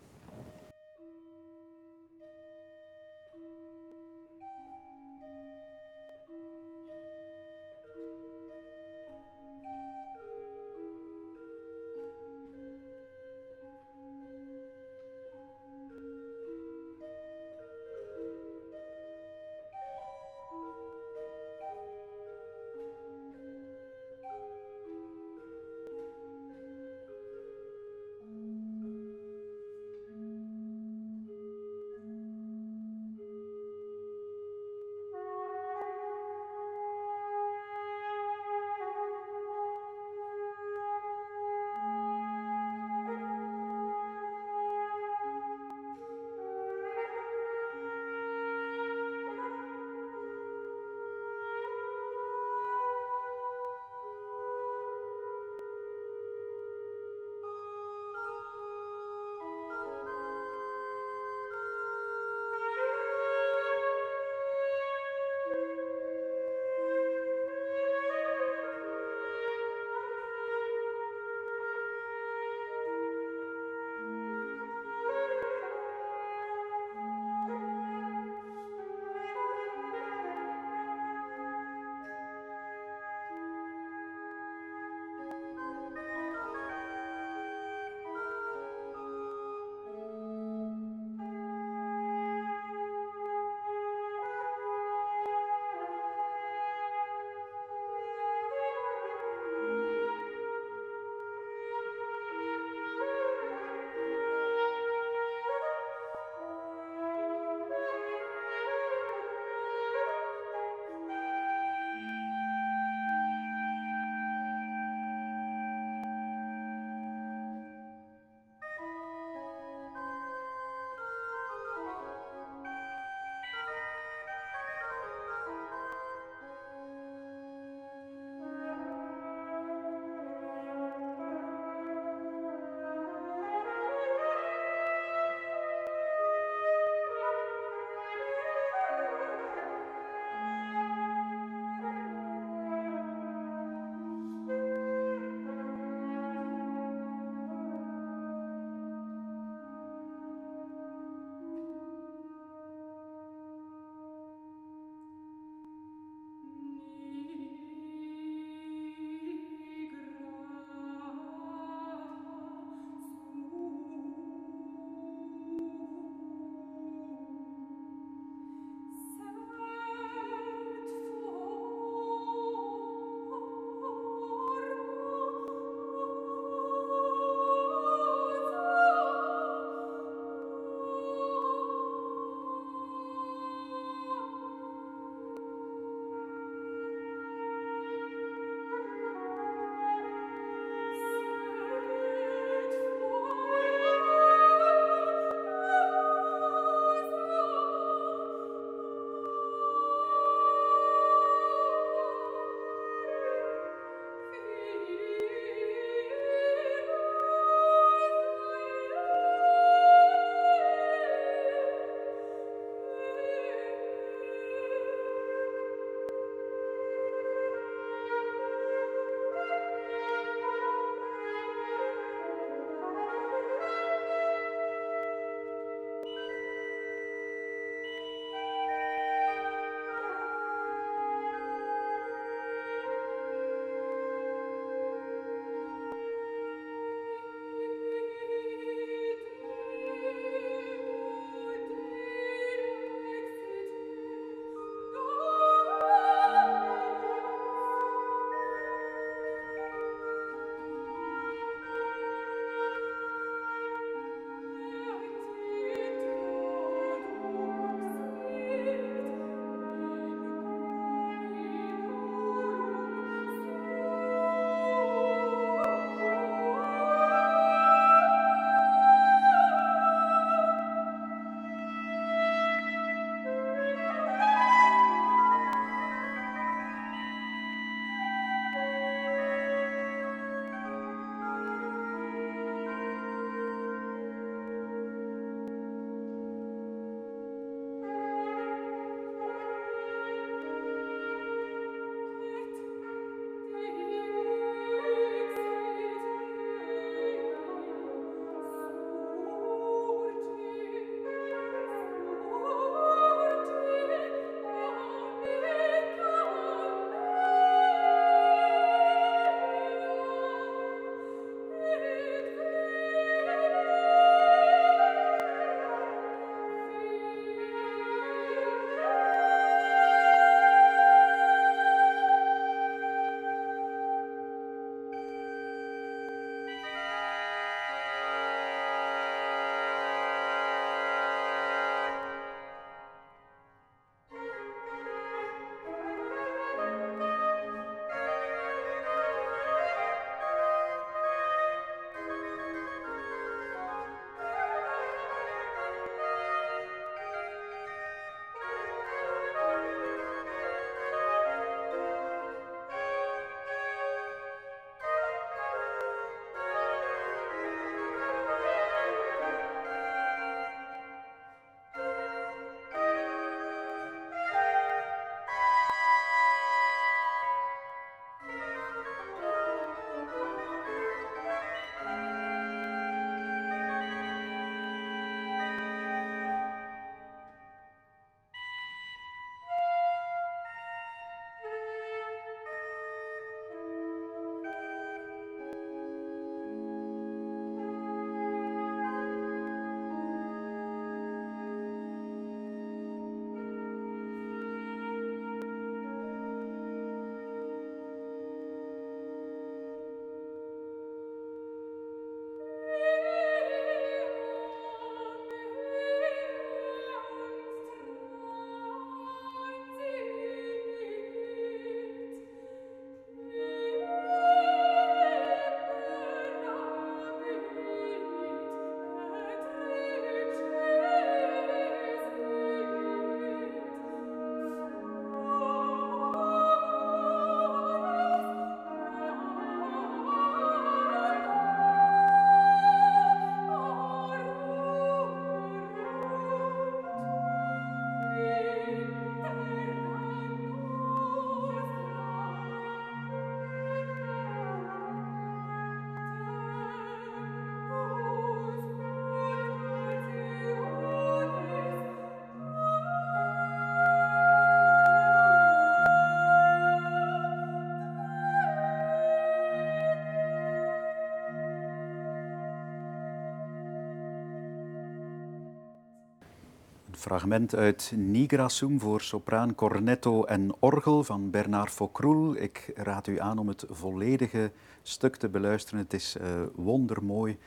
Fragment uit Nigra Sum voor sopraan, cornetto en orgel van Bernard Focroel. Ik raad u aan om het volledige stuk te beluisteren. Het is uh, wondermooi.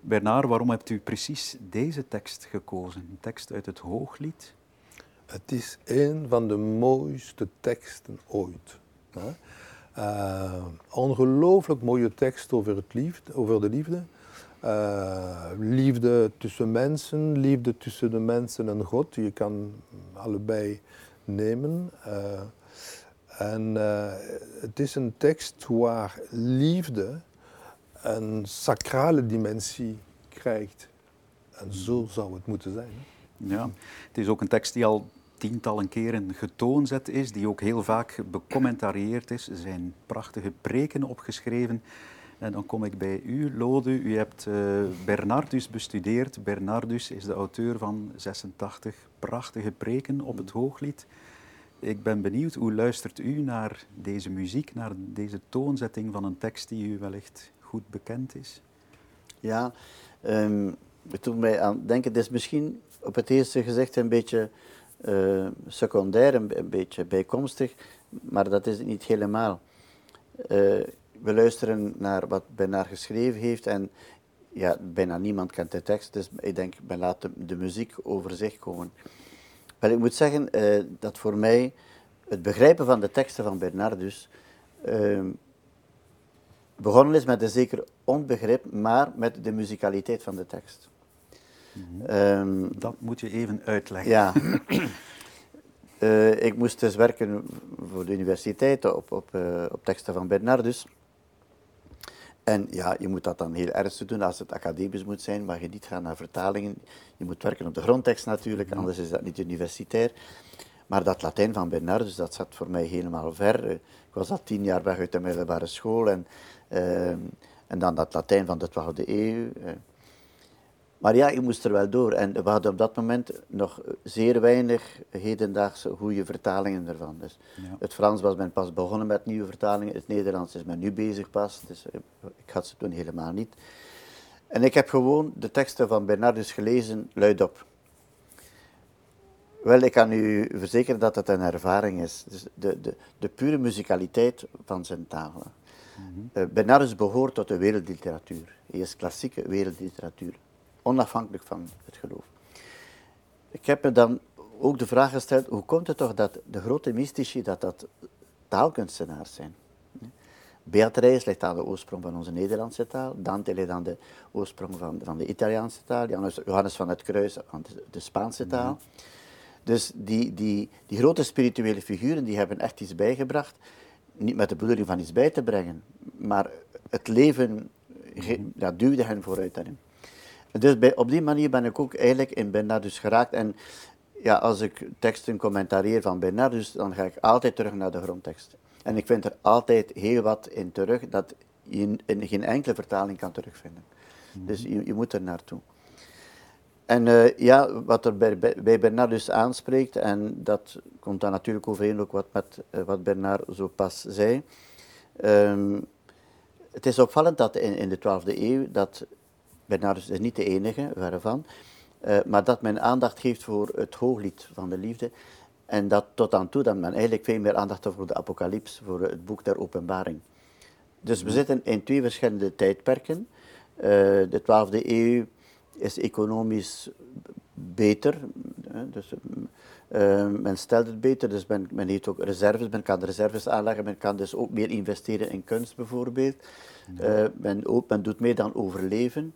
Bernard, waarom hebt u precies deze tekst gekozen? Een tekst uit het Hooglied?
Het is een van de mooiste teksten ooit. Uh, ongelooflijk mooie tekst over, het liefde, over de liefde. Uh, liefde tussen mensen, liefde tussen de mensen en God. Je kan allebei nemen. Uh, en het is een tekst waar liefde een sacrale dimensie krijgt. En zo zou het moeten zijn.
Ja, het is ook een tekst die al tientallen keren getoonzet is, die ook heel vaak becommentarieerd is. Er zijn prachtige preken opgeschreven. En dan kom ik bij u, Lode. U hebt uh, Bernardus bestudeerd. Bernardus is de auteur van 86 prachtige preken op het Hooglied. Ik ben benieuwd, hoe luistert u naar deze muziek, naar deze toonzetting van een tekst die u wellicht goed bekend is?
Ja, um, het doet mij aan denken, het is misschien op het eerste gezicht een beetje uh, secundair, een, een, beetje bijkomstig, maar dat is het niet helemaal. Uh, we luisteren naar wat Bernard geschreven heeft en ja, bijna niemand kent de tekst, dus ik denk, men laat de, de muziek over zich komen. Wel, ik moet zeggen uh, dat voor mij het begrijpen van de teksten van Bernardus ehm, begonnen is met een zeker onbegrip, maar met de muzikaliteit van de tekst.
Mhm. Ehm, dat moet je even uitleggen.
Ja. uh, ik moest dus werken voor de universiteit op, op, uh, op teksten van Bernardus. En ja, je moet dat dan heel ernstig doen als het academisch moet zijn, mag je niet gaan naar vertalingen. Je moet werken op de grondtekst natuurlijk, mhm. anders is dat niet universitair. Maar dat Latijn van Bernardus, dat zat voor mij helemaal ver. Ik was al tien jaar weg uit de middelbare school en, uh, en dan dat Latijn van de 12e eeuw. Maar ja, ik moest er wel door. En we hadden op dat moment nog zeer weinig hedendaagse goede vertalingen ervan. Dus Het Frans was men pas begonnen met nieuwe vertalingen. Het Nederlands is men nu bezig pas. Dus eh, ik had ze toen helemaal niet. En ik heb gewoon de teksten van Bernardus gelezen luidop. Wel, ik kan u verzekeren dat het een ervaring is. Dus de, de, de pure muzikaliteit van zijn taal. Mm -hmm. Bernardus behoort tot de wereldliteratuur. Hij is klassieke wereldliteratuur onafhankelijk van het geloof. Ik heb me dan ook de vraag gesteld, hoe komt het toch dat de grote mystici, dat dat taalkunstenaars zijn? Beatrice ligt aan de oorsprong van onze Nederlandse taal, Dante ligt aan de oorsprong van, van de Italiaanse taal, Johannes van het Kruis aan de, Spaanse taal. Dus die, die, die grote spirituele figuren die hebben echt iets bijgebracht, niet met de bedoeling van iets bij te brengen, maar het leven ja, duwde hen vooruit daarin. Dus bij, op die manier ben ik ook eigenlijk in Bernardus geraakt. En ja, als ik teksten commentarieer van Bernardus, dan ga ik altijd terug naar de grondtekst. En ik vind er altijd heel wat in terug dat je in geen enkele vertaling kan terugvinden. Mhm. Dus je, je, moet er naartoe. En uh, ja, wat er bij, bij Bernardus aanspreekt, en dat komt dan natuurlijk overeen ook wat met uh, wat Bernard zo pas zei. Um, het is opvallend dat in, in de 12e eeuw dat Bernardus is niet de enige, verre van. Uh, maar dat men aandacht geeft voor het hooglied van de liefde. En dat tot aan toe dat men eigenlijk veel meer aandacht heeft voor de apocalyps, voor het boek der openbaring. Dus we zitten in twee verschillende tijdperken. Uh, de 12e eeuw is economisch beter. Dus, uh, men stelt het beter, dus men, men heeft ook reserves, men kan reserves aanleggen, men kan dus ook meer investeren in kunst bijvoorbeeld. Uh, men, men, doet meer dan overleven.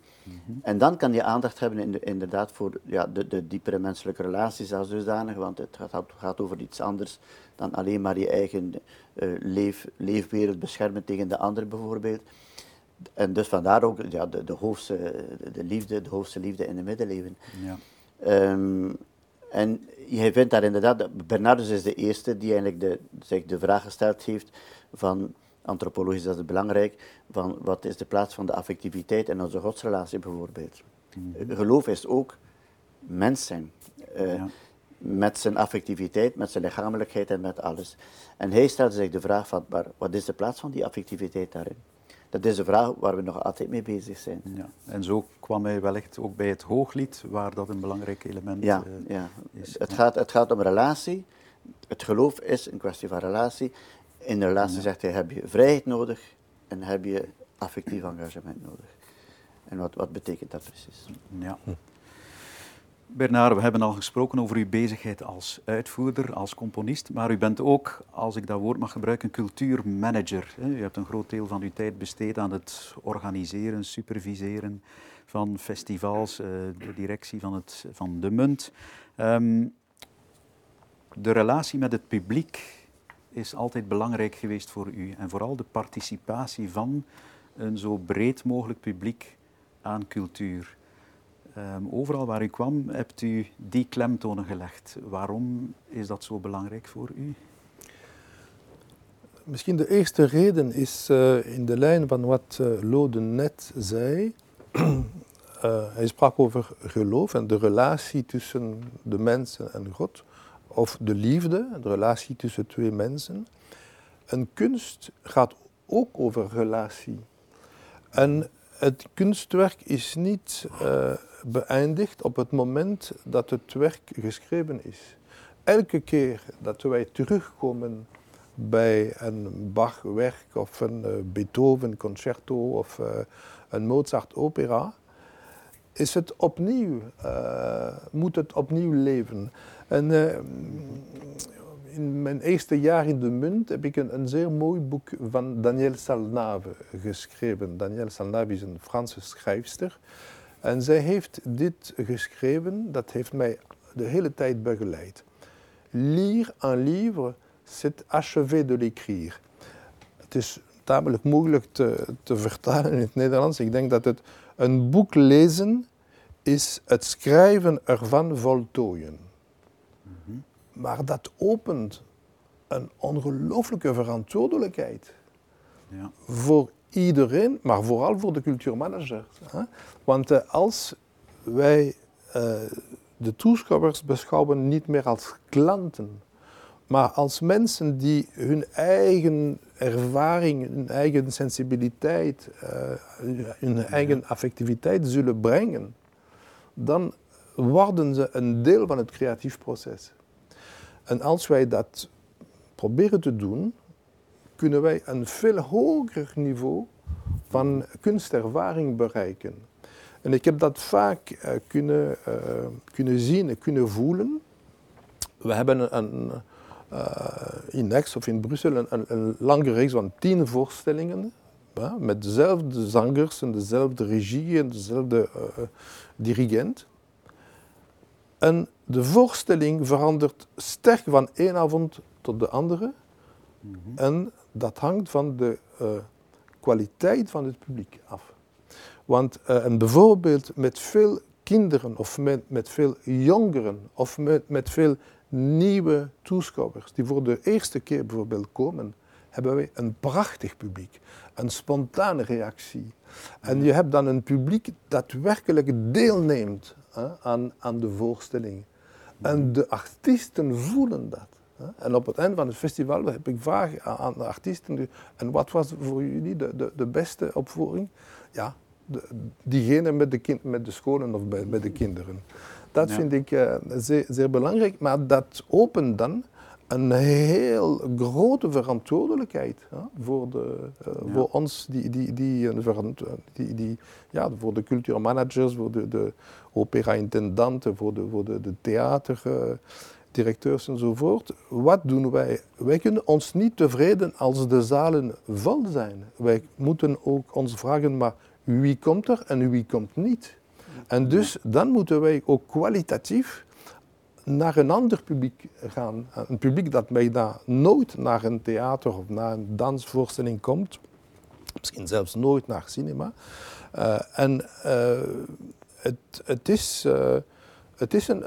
En dan kan je aandacht hebben in de, inderdaad voor ja, de, de, diepere menselijke relaties als dusdanig, want het gaat, gaat over iets anders dan alleen maar je eigen uh, leef, leefwereld beschermen tegen de ander bijvoorbeeld. En dus vandaar ook ja, de, de, hoofdste, de, liefde, de hoogste liefde in de middeleeuwen. Ja. Um, en je vindt daar inderdaad, Bernardus is de eerste die eigenlijk de, zich de vraag gesteld heeft van antropologisch dat is belangrijk, van wat is de plaats van de affectiviteit in onze godsrelatie bijvoorbeeld. Mhm. Geloof is ook mens zijn. Uh, Met zijn affectiviteit, met zijn lichamelijkheid en met alles. En hij stelde zich de vraag van, maar wat is de plaats van die affectiviteit daarin? dat is een vraag waar we nog altijd mee bezig zijn.
Ja. En zo kwam hij wellicht ook bij het hooglied, waar dat een belangrijk element
ja,
uh,
ja.
is.
Het, gaat, het gaat om relatie. Het geloof is een kwestie van relatie. In de relatie
Ja.
zegt hij, heb je vrijheid nodig en heb je affectief engagement nodig. En wat, wat betekent dat precies?
Ja. Bernard, we hebben al gesproken over uw bezigheid als uitvoerder, als componist, maar u bent ook, als ik dat woord mag gebruiken, cultuurmanager. U hebt een groot deel van uw tijd besteed aan het organiseren, superviseren van festivals, eh, de directie van, het, van de Munt. Ehm, de relatie met het publiek is altijd belangrijk geweest voor u en vooral de participatie van een zo breed mogelijk publiek aan cultuur. Ehm, overal waar u kwam, hebt u die klemtonen gelegd. Waarom is dat zo belangrijk voor u?
Misschien de eerste reden is eh, in de lijn van wat uh, Lode net zei. Uh, hij sprak over geloof en de relatie tussen de mensen en God. Of de liefde, de relatie tussen twee mensen. Een kunst gaat ook over relatie. En het kunstwerk is niet uh, beëindigd op het moment dat het werk geschreven is. Elke keer dat wij terugkomen bij een Bach-werk of een uh, Beethoven-concerto of uh, een Mozart-opera, is het opnieuw, uh, moet het opnieuw leven. En in mijn eerste jaar in de Munt heb ik een, een zeer mooi boek van Danielle Salnave geschreven. Danielle Salnave is een Franse schrijfster. En zij heeft dit geschreven, dat heeft mij de hele tijd begeleid. Lire un livre, c'est achever de l'écrire. Het is tamelijk moeilijk te, te vertalen in het Nederlands. Ik denk dat het een boek lezen is het schrijven ervan voltooien. Mm -hmm. Maar dat opent een ongelooflijke verantwoordelijkheid.
Ja.
Voor iedereen, maar vooral voor de cultuurmanager. Hè? Want uh, als wij uh, de toeschouwers beschouwen niet meer als klanten, maar als mensen die hun eigen ervaring, hun eigen sensibiliteit, uh, hun eigen affectiviteit zullen brengen, dan worden ze een deel van het creatief proces. En als wij dat proberen te doen, kunnen wij een veel hoger niveau van kunstervaring bereiken. En ik heb dat vaak uh, kunnen, uh, kunnen zien en kunnen voelen. We hebben een, in Next of in Brussel een, een, een lange reeks van tien voorstellingen. Met dezelfde zangers en dezelfde regie en dezelfde dirigent. En de voorstelling verandert sterk van één avond tot de andere. Mm -hmm. En dat hangt van de uh, kwaliteit van het publiek af. Want uh, en bijvoorbeeld met veel kinderen of met, met veel jongeren of met, met veel nieuwe toeschouwers die voor de eerste keer bijvoorbeeld komen, hebben wij een prachtig publiek, een spontane reactie. En je hebt dan een publiek dat werkelijk deelneemt hè, aan, aan de voorstelling. En de artiesten voelen dat. En op het einde van het festival heb ik vragen aan de artiesten. En wat was voor jullie de, de, de beste opvoering? Ja, de, diegene met de, kind, met de scholen of bij, met de kinderen. Dat ja. vind ik uh, zeer, zeer, belangrijk. Maar dat opent dan een heel grote verantwoordelijkheid hè, voor, de, uh, ja. voor ons, die, die, die, die, die, ja, voor de cultuurmanagers, voor de, de opera-intendanten, voor de, voor de, de theater. Uh, directeurs enzovoort. Wat doen wij? Wij kunnen ons niet tevreden als de zalen vol zijn. Wij moeten ook ons vragen, maar wie komt er en wie komt niet? En dus dan moeten wij ook kwalitatief naar een ander publiek gaan. Een publiek dat bijna nooit naar een theater of naar een dansvoorstelling komt. Misschien zelfs nooit naar cinema. Uh, en uh, het, het is... Uh, het is een,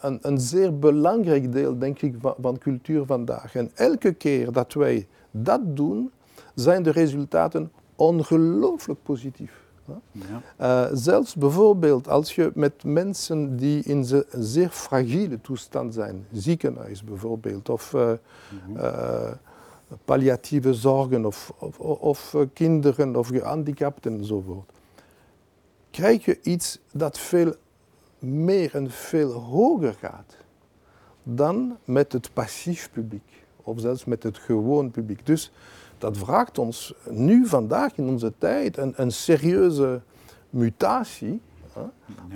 een, zeer belangrijk deel, denk ik, van, cultuur vandaag. En elke keer dat wij dat doen, zijn de resultaten ongelooflijk positief. Ja. Uh, zelfs bijvoorbeeld als je met mensen die in een zeer fragiele toestand zijn, ziekenhuis bijvoorbeeld, of uh, mm -hmm. uh, palliatieve zorgen of, of, of kinderen of gehandicapten enzovoort, krijg je iets dat veel meer en veel hoger gaat dan met het passief publiek of zelfs met het gewoon publiek. Dus dat vraagt ons nu vandaag in onze tijd een, een serieuze mutatie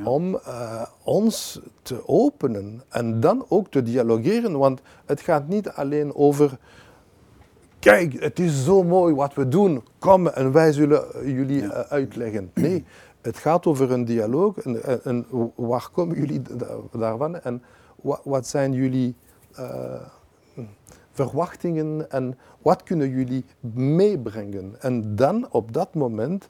om uh, ons te openen en dan ook te dialogeren, want het gaat niet alleen over kijk, het is zo mooi wat we doen, kom en wij zullen jullie ja. uitleggen. Nee, het gaat over een dialoog en, en, waar komen jullie daarvan en wat, wat zijn jullie uh, verwachtingen en wat kunnen jullie meebrengen. En dan op dat moment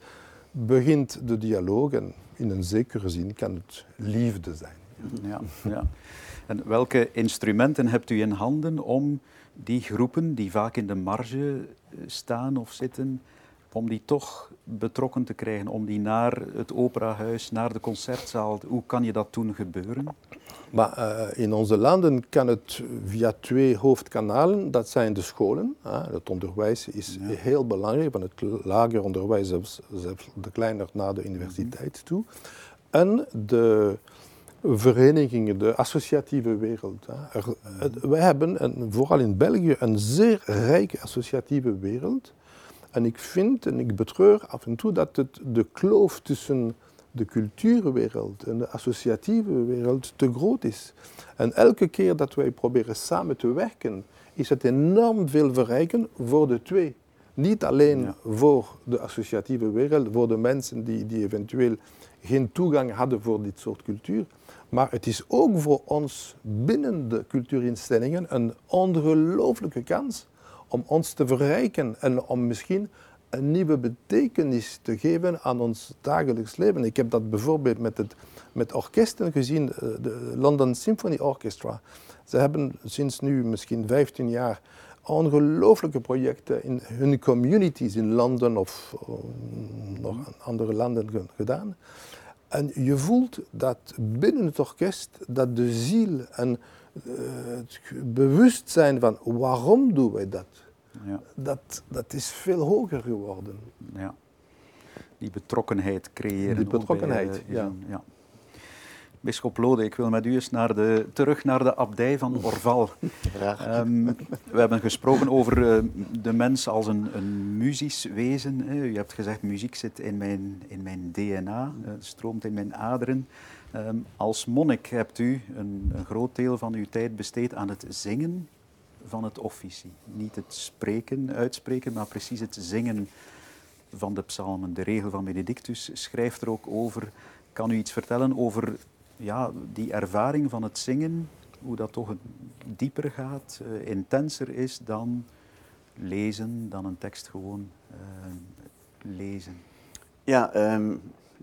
begint de dialoog en in een zekere zin kan het liefde zijn.
Ja, ja. En welke instrumenten hebt u in handen om die groepen die vaak in de marge staan of zitten, om die toch betrokken te krijgen, om die naar het operahuis, naar de concertzaal, hoe kan je dat toen gebeuren?
Maar uh, in onze landen kan het via twee hoofdkanalen, dat zijn de scholen. Uh, het onderwijs is ja. heel belangrijk, van het lager onderwijs zelfs, zelfs de kleiner naar de universiteit toe. En de verenigingen, de associatieve wereld. Er, het, wij hebben, en vooral in België, een zeer rijke associatieve wereld. En ik vind en ik betreur af en toe dat het de kloof tussen de cultuurwereld en de associatieve wereld te groot is. En elke keer dat wij proberen samen te werken, is het enorm veel verrijken voor de twee. Niet alleen voor de associatieve wereld, voor de mensen die, die eventueel geen toegang hadden voor dit soort cultuur, maar het is ook voor ons binnen de cultuurinstellingen een ongelooflijke kans om ons te verrijken en om misschien een nieuwe betekenis te geven aan ons dagelijks leven. Ik heb dat bijvoorbeeld met, het, met orkesten gezien, eh, de London Symphony Orchestra. Ze hebben sinds nu misschien 15 jaar ongelooflijke projecten in hun communities in Londen of uh, nog andere landen gedaan. En je voelt dat binnen het orkest dat de ziel en het bewustzijn van waarom doen wij dat, ja. dat, dat is veel hoger geworden.
Ja. Die betrokkenheid creëren.
Die betrokkenheid,
bij,
ja.
ja. Bisschop Lode, ik wil met u eens naar de, terug naar de abdij van Orval. Um, we hebben gesproken over uh, de mens als een, een muzisch wezen. Hè. U hebt gezegd, muziek zit in mijn, in mijn DNA, uh, stroomt in mijn aderen. Um, als monnik hebt u een, een groot deel van uw tijd besteed aan het zingen van het officie. Niet het spreken, uitspreken, maar precies het zingen van de psalmen. De regel van Benedictus schrijft er ook over. Kan u iets vertellen over ja, die ervaring van het zingen, hoe dat toch dieper gaat, uh, intenser is dan lezen, dan een tekst gewoon uh, lezen?
Ja, um,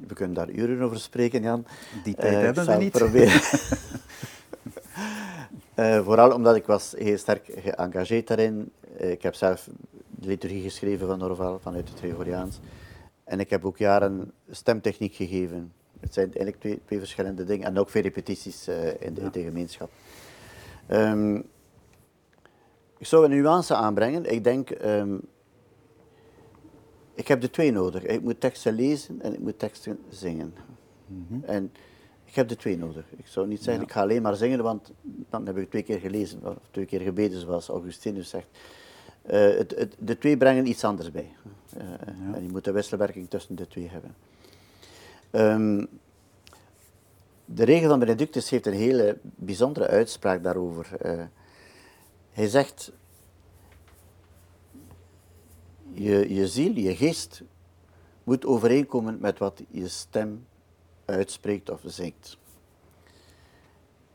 we kunnen daar uren over spreken, Jan.
Die tijd uh, hebben we niet.
Proberen. vooral omdat ik was heel sterk geëngageerd daarin. ik heb zelf de liturgie geschreven van Norval, vanuit het Gregoriaans. En ik heb ook jaren stemtechniek gegeven. Het zijn eigenlijk twee, twee verschillende dingen. En ook veel repetities uh, in, de, ja. in, de, gemeenschap. Um, ik zou een nuance aanbrengen. Ik denk, um, ik heb de twee nodig. Ik moet teksten lezen en ik moet teksten zingen. Mm -hmm. En ik heb de twee nodig. Ik zou niet zeggen, ja. ik ga alleen maar zingen, want dan heb ik twee keer gelezen, of twee keer gebeden, zoals Augustinus zegt. Uh, het, het, de twee brengen iets anders bij. Uh, ja. En je moet de wisselwerking tussen de twee hebben. Um, de regel van Benedictus heeft een hele bijzondere uitspraak daarover. Uh, hij zegt, je, je ziel, je geest moet overeenkomen met wat je stem uitspreekt of zingt.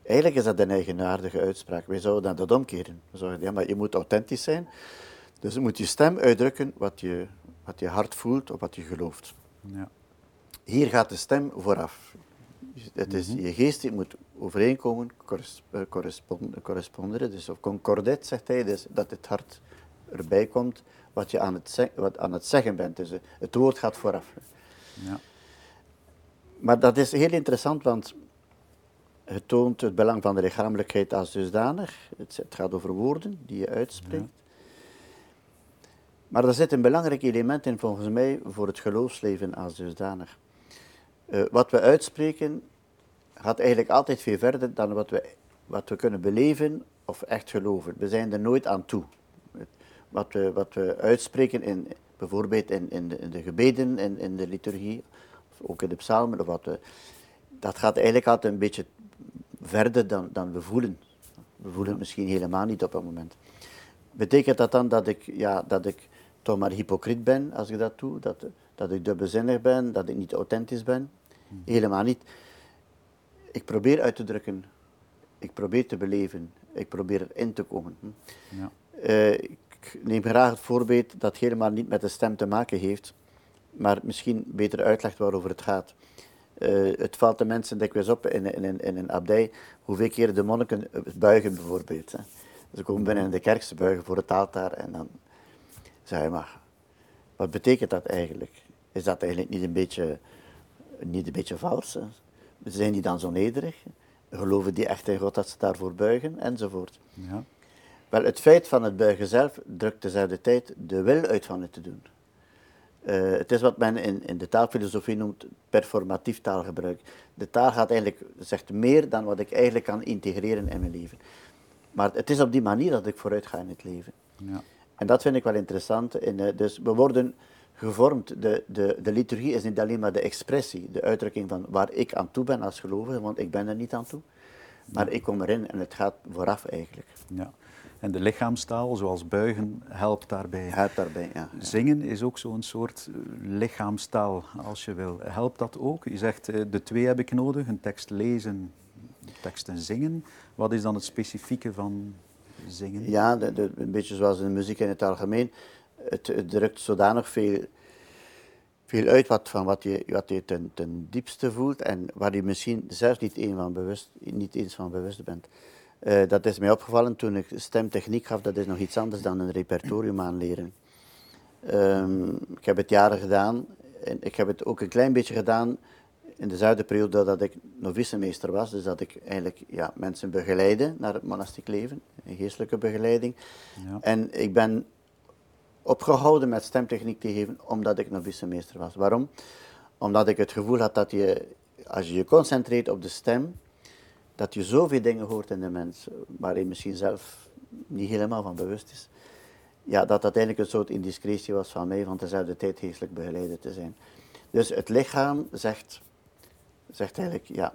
Eigenlijk is dat een eigenaardige uitspraak. Wij zouden dat omkeren. We zouden, ja, maar je moet authentisch zijn. Dus je moet je stem uitdrukken wat je, wat je hart voelt of wat je gelooft. Ja. Hier gaat de stem vooraf. Het is, je geest die moet overeenkomen, eh, corresponderen, dus of concordet zegt hij, dus dat het hart erbij komt wat je aan het, wat aan het zeggen bent. Dus eh, het woord gaat vooraf. Ja. Maar dat is heel interessant, want het toont het belang van de lichamelijkheid als dusdanig. Het, het gaat over woorden die je uitspreekt. Ja. Maar er zit een belangrijk element in volgens mij voor het geloofsleven als dusdanig. Uh, wat we uitspreken gaat eigenlijk altijd veel verder dan wat we, wat we kunnen beleven of echt geloven. We zijn er nooit aan toe. Wat we, wat we uitspreken, in, bijvoorbeeld in, in, de, in de gebeden, in, in de liturgie, of ook in de psalmen, of wat we, dat gaat eigenlijk altijd een beetje verder dan, dan we voelen. We voelen het misschien helemaal niet op een moment. Betekent dat dan dat ik, ja, dat ik toch maar hypocriet ben als ik dat doe? Dat, dat ik dubbelzinnig ben, dat ik niet authentisch ben? Hmm. Helemaal niet. Ik probeer uit te drukken, ik probeer te beleven, ik probeer erin te komen. Ja. Uh, ik neem graag het voorbeeld dat helemaal niet met de stem te maken heeft, maar misschien beter uitlegt waarover het gaat. Uh, het valt de mensen dikwijls op in, in, in een abdij hoeveel keer de monniken buigen bijvoorbeeld. Hè. Ze komen binnen in de kerk, ze buigen voor het altaar en dan zeg je maar, wat betekent dat eigenlijk? Is dat eigenlijk niet een beetje, niet een beetje vals? Hè? Zijn die dan zo nederig? Geloven die echt in God dat ze daarvoor buigen? Enzovoort. Ja. Wel, het feit van het buigen zelf drukt dezelfde tijd de wil uit van het te doen. Uh, het is wat men in, in de taalfilosofie noemt performatief taalgebruik. De taal gaat eigenlijk, zegt meer dan wat ik eigenlijk kan integreren in mijn leven. Maar het is op die manier dat ik vooruit ga in het leven. Ja. En dat vind ik wel interessant. In, uh, dus we worden gevormd. De, de, de liturgie is niet alleen maar de expressie, de uitdrukking van waar ik aan toe ben als gelovige, want ik ben er niet aan toe. Maar ik kom erin en het gaat vooraf eigenlijk.
Ja. En de lichaamstaal, zoals buigen, helpt daarbij.
Helpt daarbij, ja.
Zingen is ook zo'n soort eh, lichaamstaal, als je wil. Helpt dat ook? Je zegt, eh, de twee heb ik nodig, een tekst lezen, teksten zingen. Wat is dan het specifieke van zingen?
Ja, de, een beetje zoals in de muziek in het algemeen. Het, het drukt zodanig veel, veel uit wat, van wat je, wat je ten, ten diepste voelt en waar je misschien zelfs niet, een van bewust, niet eens van bewust bent. Uh, dat is mij opgevallen toen ik stemtechniek gaf. Dat is nog iets anders dan een repertorium aanleren. Um, ik heb het jaren gedaan. En ik heb het ook een klein beetje gedaan in dezelfde periode dat ik novicemeester was. Dus dat ik eigenlijk ja, mensen begeleide naar het monastiek leven. Een geestelijke begeleiding. Ja. En ik ben opgehouden met stemtechniek te geven omdat ik novicemeester was. Waarom? Omdat ik het gevoel had dat je, als je je concentreert op de stem dat je zoveel dingen hoort in de mens, waar je misschien zelf niet helemaal van bewust is. Ja, dat dat eigenlijk een soort indiscretie was van mij, van dezelfde tijd geestelijk begeleider te zijn. Dus het lichaam zegt, zegt eigenlijk ja,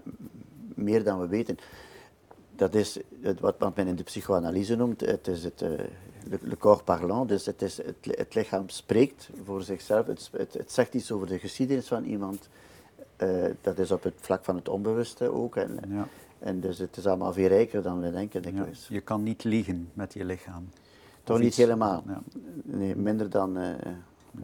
meer dan we weten. Dat is het, wat men in de psychoanalyse noemt, het is het, uh, le, corps parlant, dus het, is het, lichaam spreekt voor zichzelf, het, het, zegt iets over de geschiedenis van iemand. Uh, dat is op het vlak van het onbewuste ook. En, ja. En dus het is allemaal veel rijker dan we denken. Ja,
je kan niet liegen met je lichaam.
Toch niet helemaal. Ja. Nee, minder dan uh,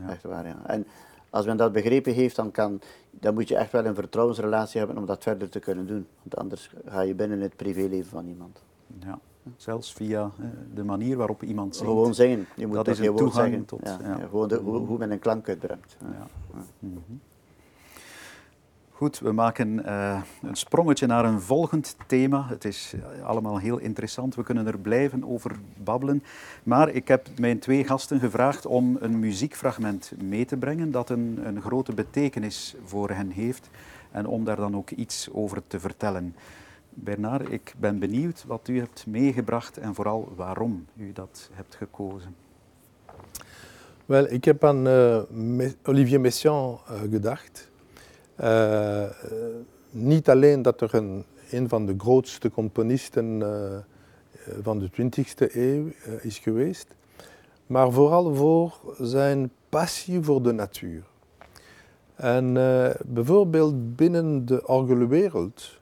echt waar. Ja. En als men dat begrepen heeft, dan, kan, dan moet je echt wel een vertrouwensrelatie hebben om dat verder te kunnen doen. Want anders ga je binnen het privéleven van iemand.
Ja. Zelfs via de manier waarop iemand zingt.
Gewoon zingen. Je moet dat, dat is een toegang zeggen. tot... Ja, gewoon de, hoe, hoe, men een klank uitbrengt. Ja. Mm -hmm.
Goed, we maken uh, een sprongetje naar een volgend thema. Het is allemaal heel interessant. We kunnen er blijven over babbelen. Maar ik heb mijn twee gasten gevraagd om een muziekfragment mee te brengen dat een, een grote betekenis voor hen heeft en om daar dan ook iets over te vertellen. Bernard, ik ben benieuwd wat u hebt meegebracht en vooral waarom u dat hebt gekozen.
Wel, ik heb aan uh, Olivier Messiaen gedacht. Uh, niet alleen dat er een, een van de grootste componisten uh, van de 20e eeuw is geweest, maar vooral voor zijn passie voor de natuur. En bijvoorbeeld binnen de orgelwereld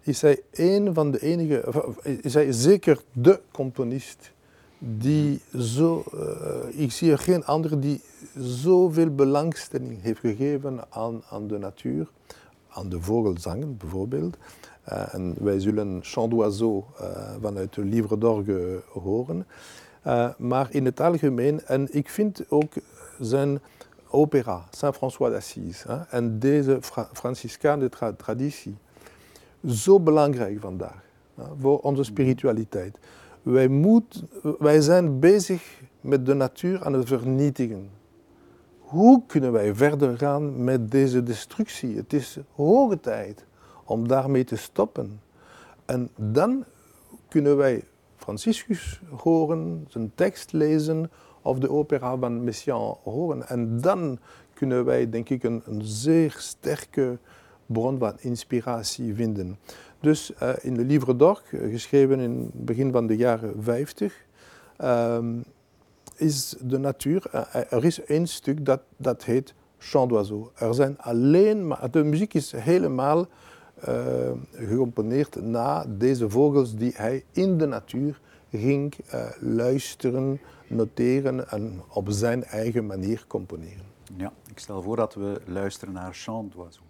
is hij een van de enige, is hij zeker de componist die zo, uh, ik zie er geen andere die zoveel belangstelling heeft gegeven aan, aan de natuur, aan de vogelzangen bijvoorbeeld. Uh, en wij zullen Chant d'Oiseau uh, vanuit de Livre d'Orgue horen. maar in het algemeen, en ik vind ook zijn opera, Saint-François d'Assise, en deze Fra Franciscaanse tra traditie, zo belangrijk vandaag voor onze spiritualiteit. Wij, wij zijn bezig met de natuur aan het vernietigen. Hoe kunnen wij verder gaan met deze destructie? Het is hoge tijd om daarmee te stoppen. En dan kunnen wij Franciscus horen, zijn tekst lezen of de opera van Messiaen horen. En dan kunnen wij, denk ik, een, een zeer sterke bron van inspiratie vinden. Dus uh, in de Livre d'Or, geschreven in het begin van de jaren 50, um, is de natuur, uh, er is één stuk dat, dat heet Chant d'oiseau. Er zijn alleen maar, de muziek is helemaal gecomponeerd na deze vogels die hij in de natuur ging luisteren, noteren en op zijn eigen manier componeren.
Ja, ik stel voor dat we luisteren naar Chant d'oiseau.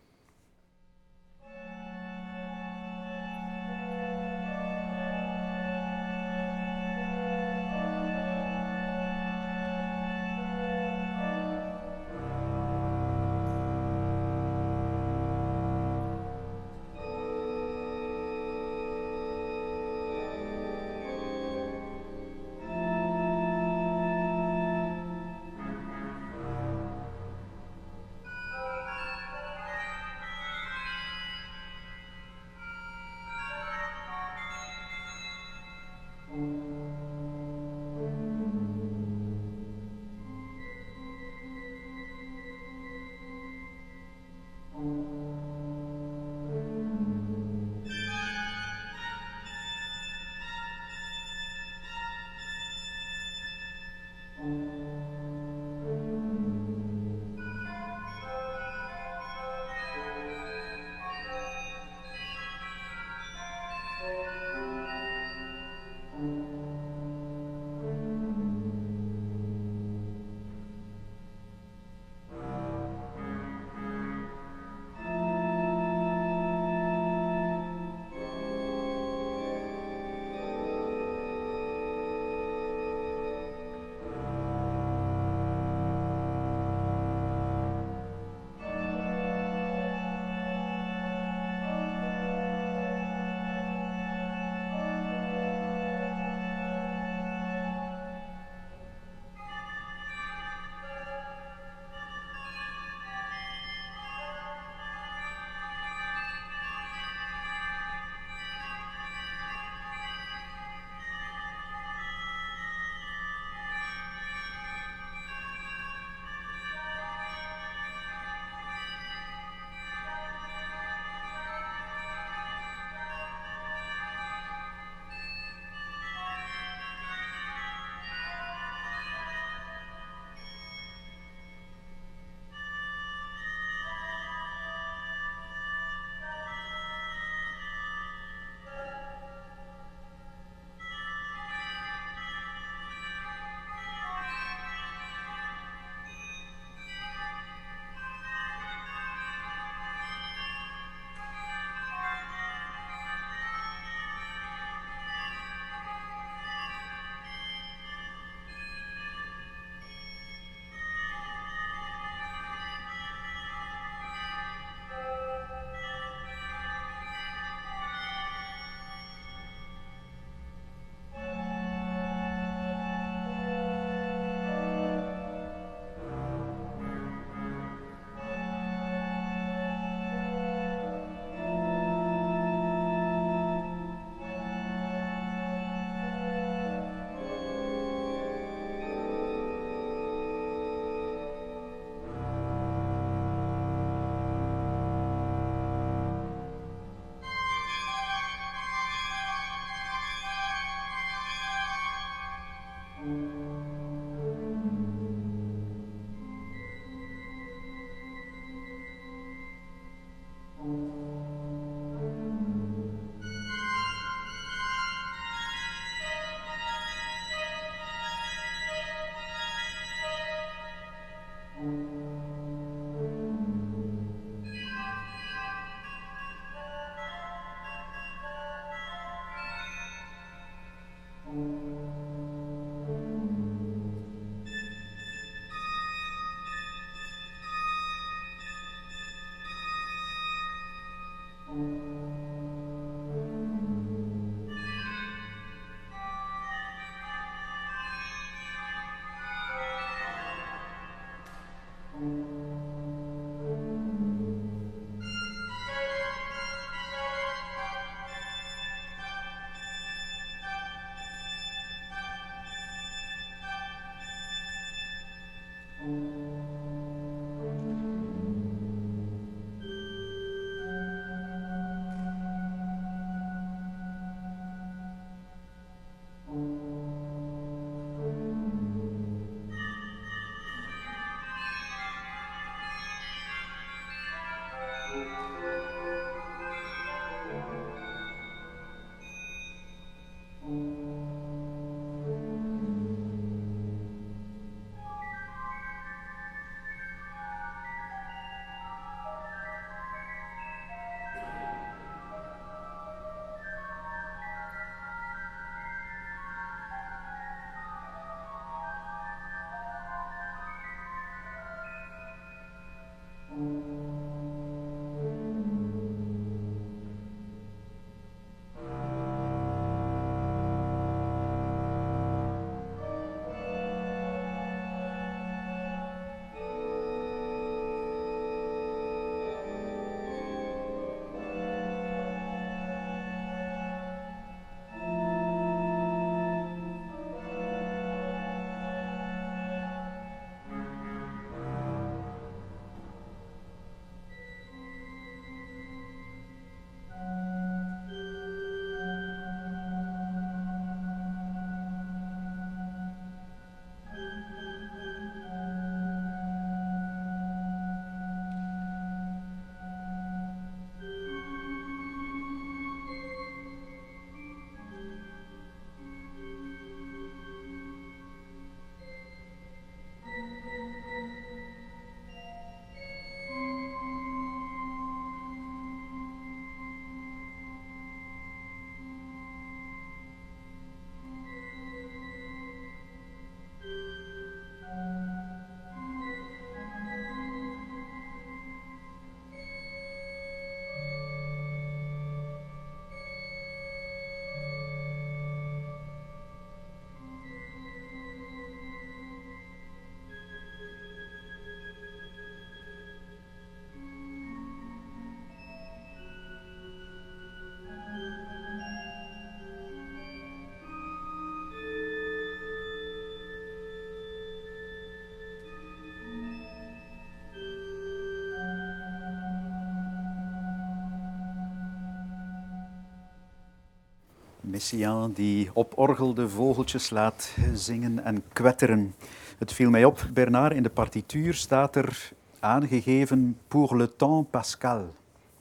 Messiaen die op orgel de vogeltjes laat zingen en kwetteren. Het viel mij op, Bernard, in de partituur staat er aangegeven pour le temps pascal.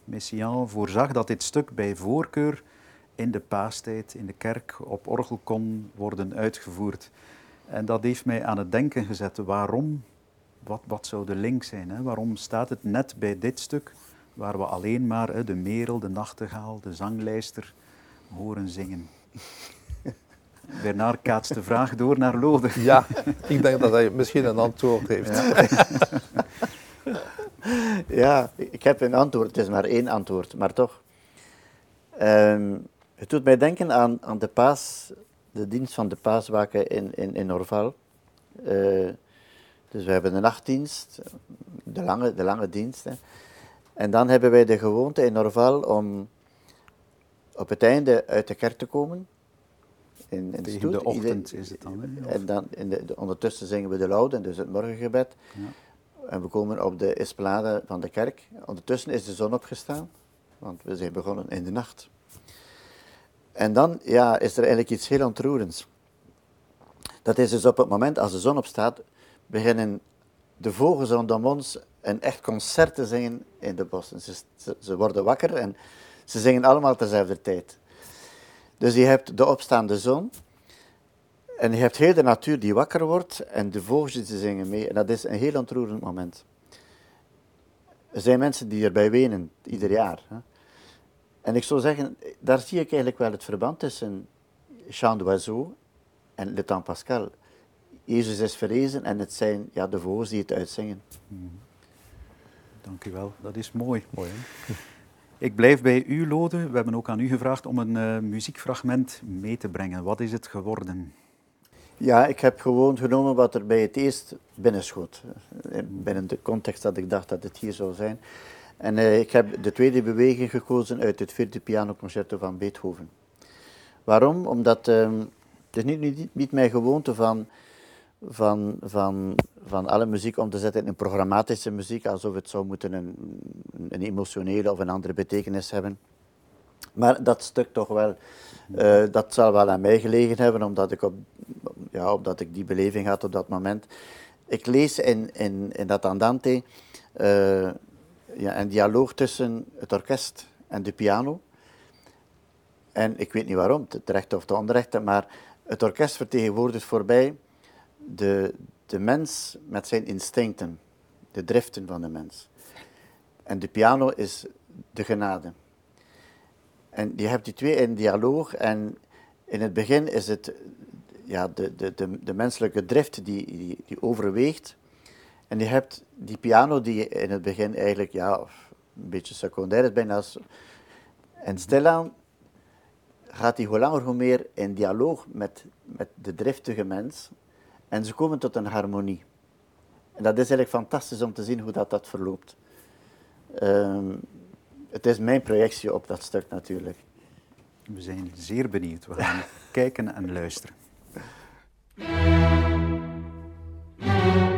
Messiaen voorzag dat dit stuk bij voorkeur in de paastijd in de kerk op orgel kon worden uitgevoerd. En dat heeft mij aan het denken gezet. Waarom? Wat, wat zou de link zijn? Hè? Waarom staat het net bij dit stuk, waar we alleen maar hè, de merel, de nachtegaal, de zanglijster horen zingen? Bernard kaatst de vraag door naar Lode.
Ja, ik denk dat hij misschien een antwoord heeft.
Ja, ik heb een antwoord. Het is maar één antwoord, maar toch. Ehm, het doet mij denken aan, aan de paas, de dienst van de paaswaken in, in, in Orval. Eh, dus we hebben de nachtdienst, de lange, de lange dienst. Hè. En dan hebben wij de gewoonte in Orval om op het einde uit de kerk te komen. In, in
Tegen de ochtend is het dan, hè?
En dan in de, de- ondertussen zingen we de Laude, dus het morgengebed.
Ja.
En we komen op de esplanade van de kerk. Ondertussen is de zon opgestaan, want we zijn begonnen in de nacht. En dan ja, is er eigenlijk iets heel ontroerends. Dat is dus op het moment als de zon opstaat, beginnen de vogels rondom ons een echt concert te zingen in de bossen. Ze, ze worden wakker en ze zingen allemaal tezelfde tijd. Dus je hebt de opstaande zon en je hebt heel de natuur die wakker wordt en de vogeltjes die zingen mee. En dat is een heel ontroerend moment. Er zijn mensen die erbij wenen, ieder jaar. Hè. En ik zou zeggen, daar zie ik eigenlijk wel het verband tussen Chant d'Oiseau en Le Temps Pascal. Jezus is verrezen en het zijn ja, de vogels die het uitzingen.
Dank u wel, dat is mooi.
Mooi, hè?
Ik blijf bij u, Lode. We hebben ook aan u gevraagd om een eh, muziekfragment mee te brengen. Wat is het geworden?
Ja, ik heb gewoon genomen wat er bij het eerst binnenschoot. Eh, Binnen de context dat ik dacht dat het hier zou zijn. En eh, ik heb de tweede beweging gekozen uit het vierde pianoconcerto van Beethoven. Waarom? Omdat ehm, het niet, niet, niet mijn gewoonte van, van, van, van alle muziek om te zetten in programmatische muziek, alsof het zou moeten een, een emotionele of een andere betekenis hebben. Maar dat stuk toch wel, eh, dat zal wel aan mij gelegen hebben, omdat ik, op, ja, omdat ik die beleving had op dat moment. Ik lees in, in, in dat Andante eh, ja, een dialoog tussen het orkest en de piano. En ik weet niet waarom, te terecht of te onrecht, maar het orkest vertegenwoordigt voorbij de, de mens met zijn instincten, de driften van de mens. En de piano is de genade. En je hebt die twee in dialoog en in het begin is het ja, de, de, de, menselijke drift die, die, overweegt. En je hebt die piano die in het begin eigenlijk ja, een beetje secundair is bijna. En stilaan gaat hij hoe langer hoe meer in dialoog met, met de driftige mens. En ze komen tot een harmonie. En dat is eigenlijk fantastisch om te zien hoe dat, dat verloopt. Ehm, het is mijn projectie op dat stuk natuurlijk.
We zijn zeer benieuwd. We gaan kijken en luisteren.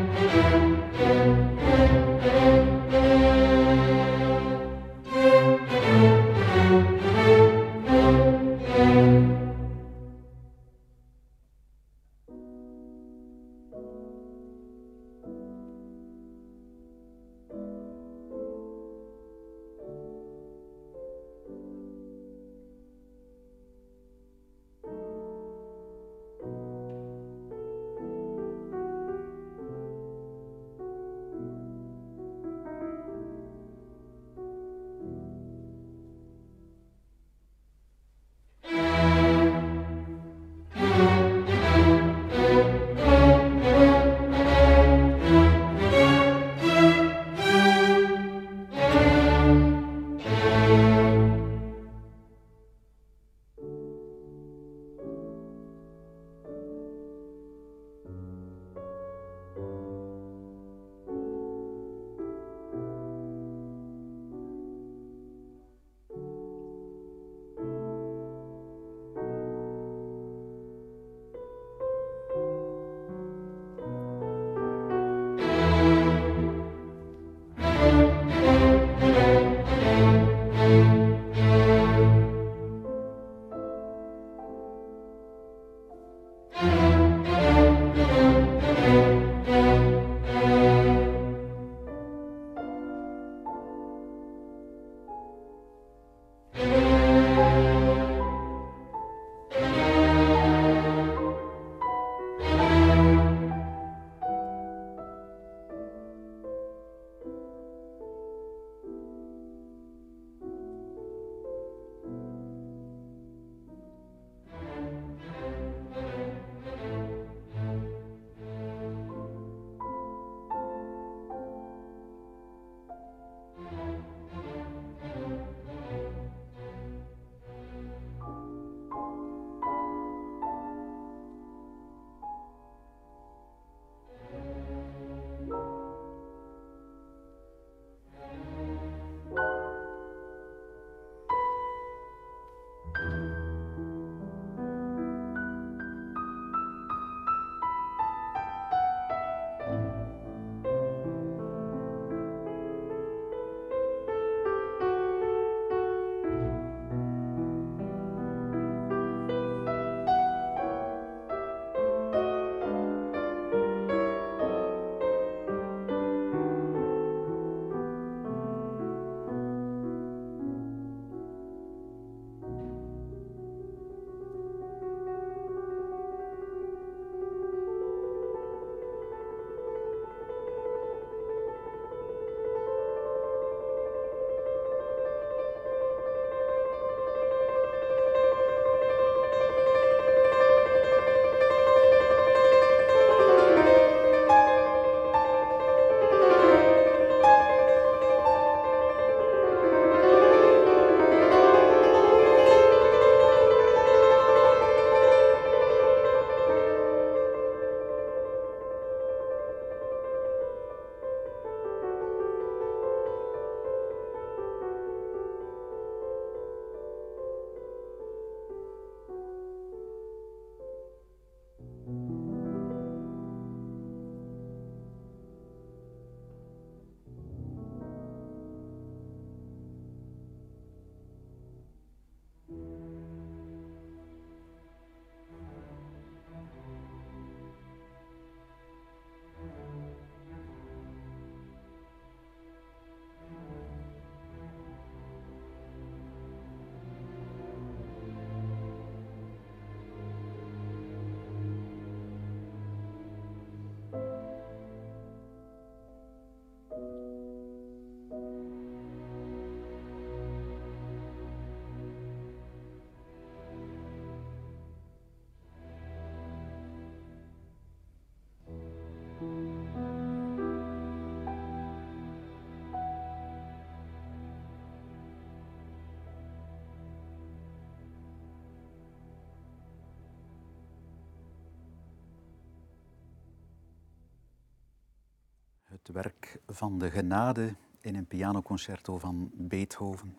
het werk van de genade in een pianoconcerto van Beethoven.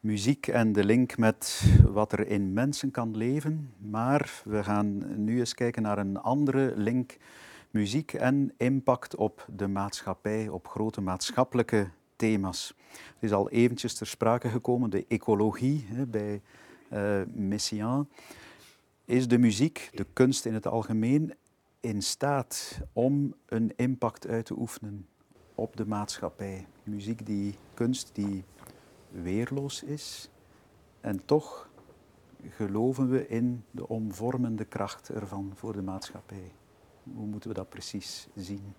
Muziek en de link met wat er in mensen kan leven, maar we gaan nu eens kijken naar een andere link. Muziek en impact op de maatschappij, op grote maatschappelijke thema's. Het is al eventjes ter sprake gekomen, de ecologie bij uh, Messiaen. Is de muziek, de kunst in het algemeen, in staat om een impact uit te oefenen op de maatschappij? Muziek die, kunst die weerloos is en toch geloven we in de omvormende kracht ervan voor de maatschappij. Hoe moeten we dat precies zien?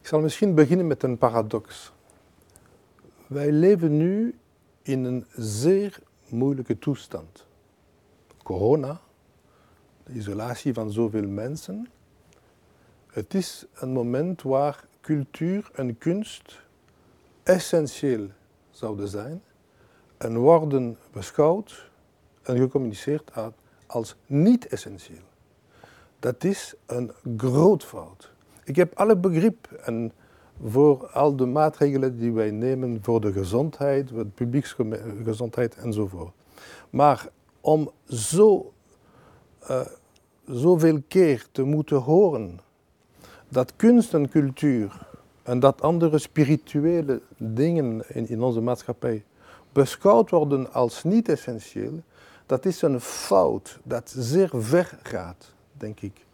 Ik zal misschien beginnen met een paradox. Wij leven nu in een zeer moeilijke toestand. Corona, isolatie van zoveel mensen. Het is een moment waar cultuur en kunst essentieel zouden zijn en worden beschouwd en gecommuniceerd als niet essentieel. Dat is een groot fout. Ik heb alle begrip en voor al de maatregelen die wij nemen voor de gezondheid, de publieksgezondheid enzovoort. Maar om zo, uh, zoveel keer te moeten horen dat kunst en cultuur en dat andere spirituele dingen in, in onze maatschappij beschouwd worden als niet essentieel, dat is een fout dat zeer ver gaat, denk ik.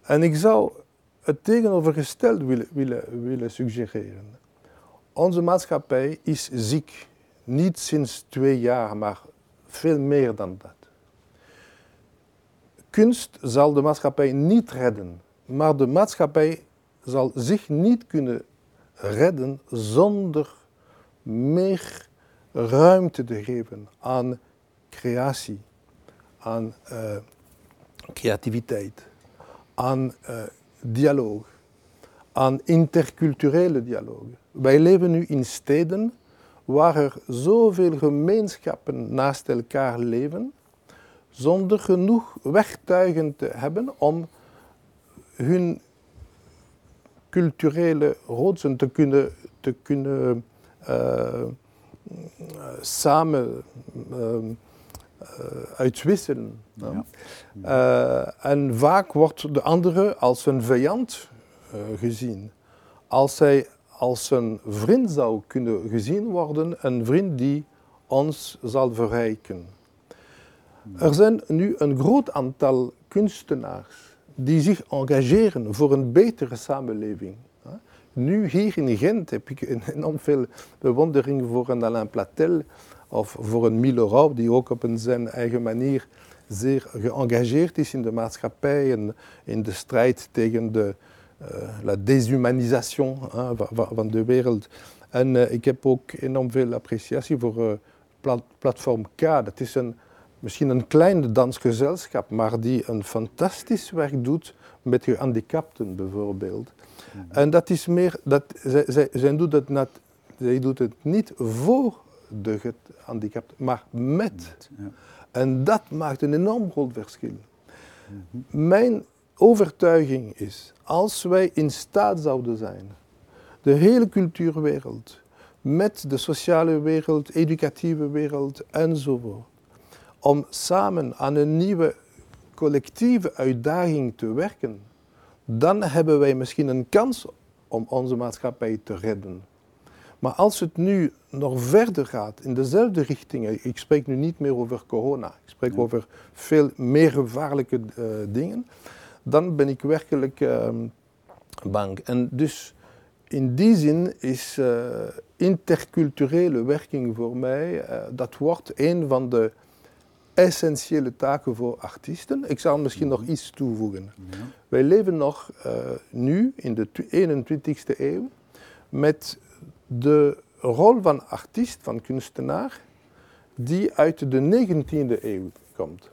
En ik zou het tegenovergestelde willen, willen, willen suggereren. Onze maatschappij is ziek. Niet sinds twee jaar, maar veel meer dan dat. Kunst zal de maatschappij niet redden, maar de maatschappij zal zich niet kunnen redden zonder meer ruimte te geven aan creatie, aan uh, creativiteit, aan uh, dialoog, aan interculturele dialoog. Wij leven nu in steden waar er zoveel gemeenschappen naast elkaar leven, zonder genoeg werktuigen te hebben om hun culturele rootsen te kunnen, te kunnen uh, samen uh, uitwisselen. Ja. Uh, en vaak wordt de andere als een vijand gezien. Als hij als een vriend zou kunnen gezien worden, een vriend die ons zal verrijken. Er zijn nu een groot aantal kunstenaars die zich engageren voor een betere samenleving. Nu hier in Gent heb ik enorm veel bewondering voor een Alain Platel of voor een Milo Rauw, die ook op een zijn eigen manier zeer geëngageerd is in de maatschappij en in de strijd tegen de uh, la deshumanisation hein, van de wereld. En uh, ik heb ook enorm veel appreciatie voor uh, plat Platform K. Dat is een misschien een klein dansgezelschap, maar die een fantastisch werk doet met gehandicapten bijvoorbeeld. Mm -hmm. En dat is meer, dat, zij, zij, zij, doet het net, zij doet het niet voor de gehandicapten, maar met. Ja. En dat maakt een enorm groot verschil. Mm -hmm. Mijn overtuiging is, als wij in staat zouden zijn, de hele cultuurwereld, met de sociale wereld, educatieve wereld enzovoort, om samen aan een nieuwe collectieve uitdaging te werken, dan hebben wij misschien een kans om onze maatschappij te redden. Maar als het nu nog verder gaat in dezelfde richting, ik spreek nu niet meer over corona, ik spreek ja. over veel meer gevaarlijke uh, dingen, dan ben ik werkelijk uh, bang. En dus in die zin is uh, interculturele werking voor mij, dat wordt een van de essentiële taken voor artiesten. Ik zal misschien nog iets toevoegen. Ja. Wij leven nog uh, nu in de 21ste eeuw met de rol van artiest, van kunstenaar, die uit de 19e eeuw komt.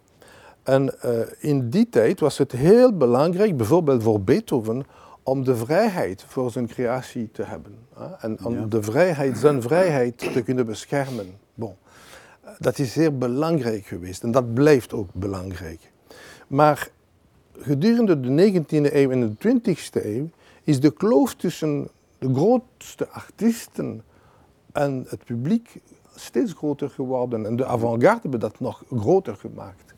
En uh, in die tijd was het heel belangrijk, bijvoorbeeld voor Beethoven, om de vrijheid voor zijn creatie te hebben. Hè? En om ja. de vrijheid, zijn vrijheid te kunnen beschermen. Bon dat is zeer belangrijk geweest en dat blijft ook belangrijk. Maar gedurende de 19e eeuw en de 20e eeuw is de kloof tussen de grootste artiesten en het publiek steeds groter geworden. En de avant-garde hebben dat nog groter gemaakt.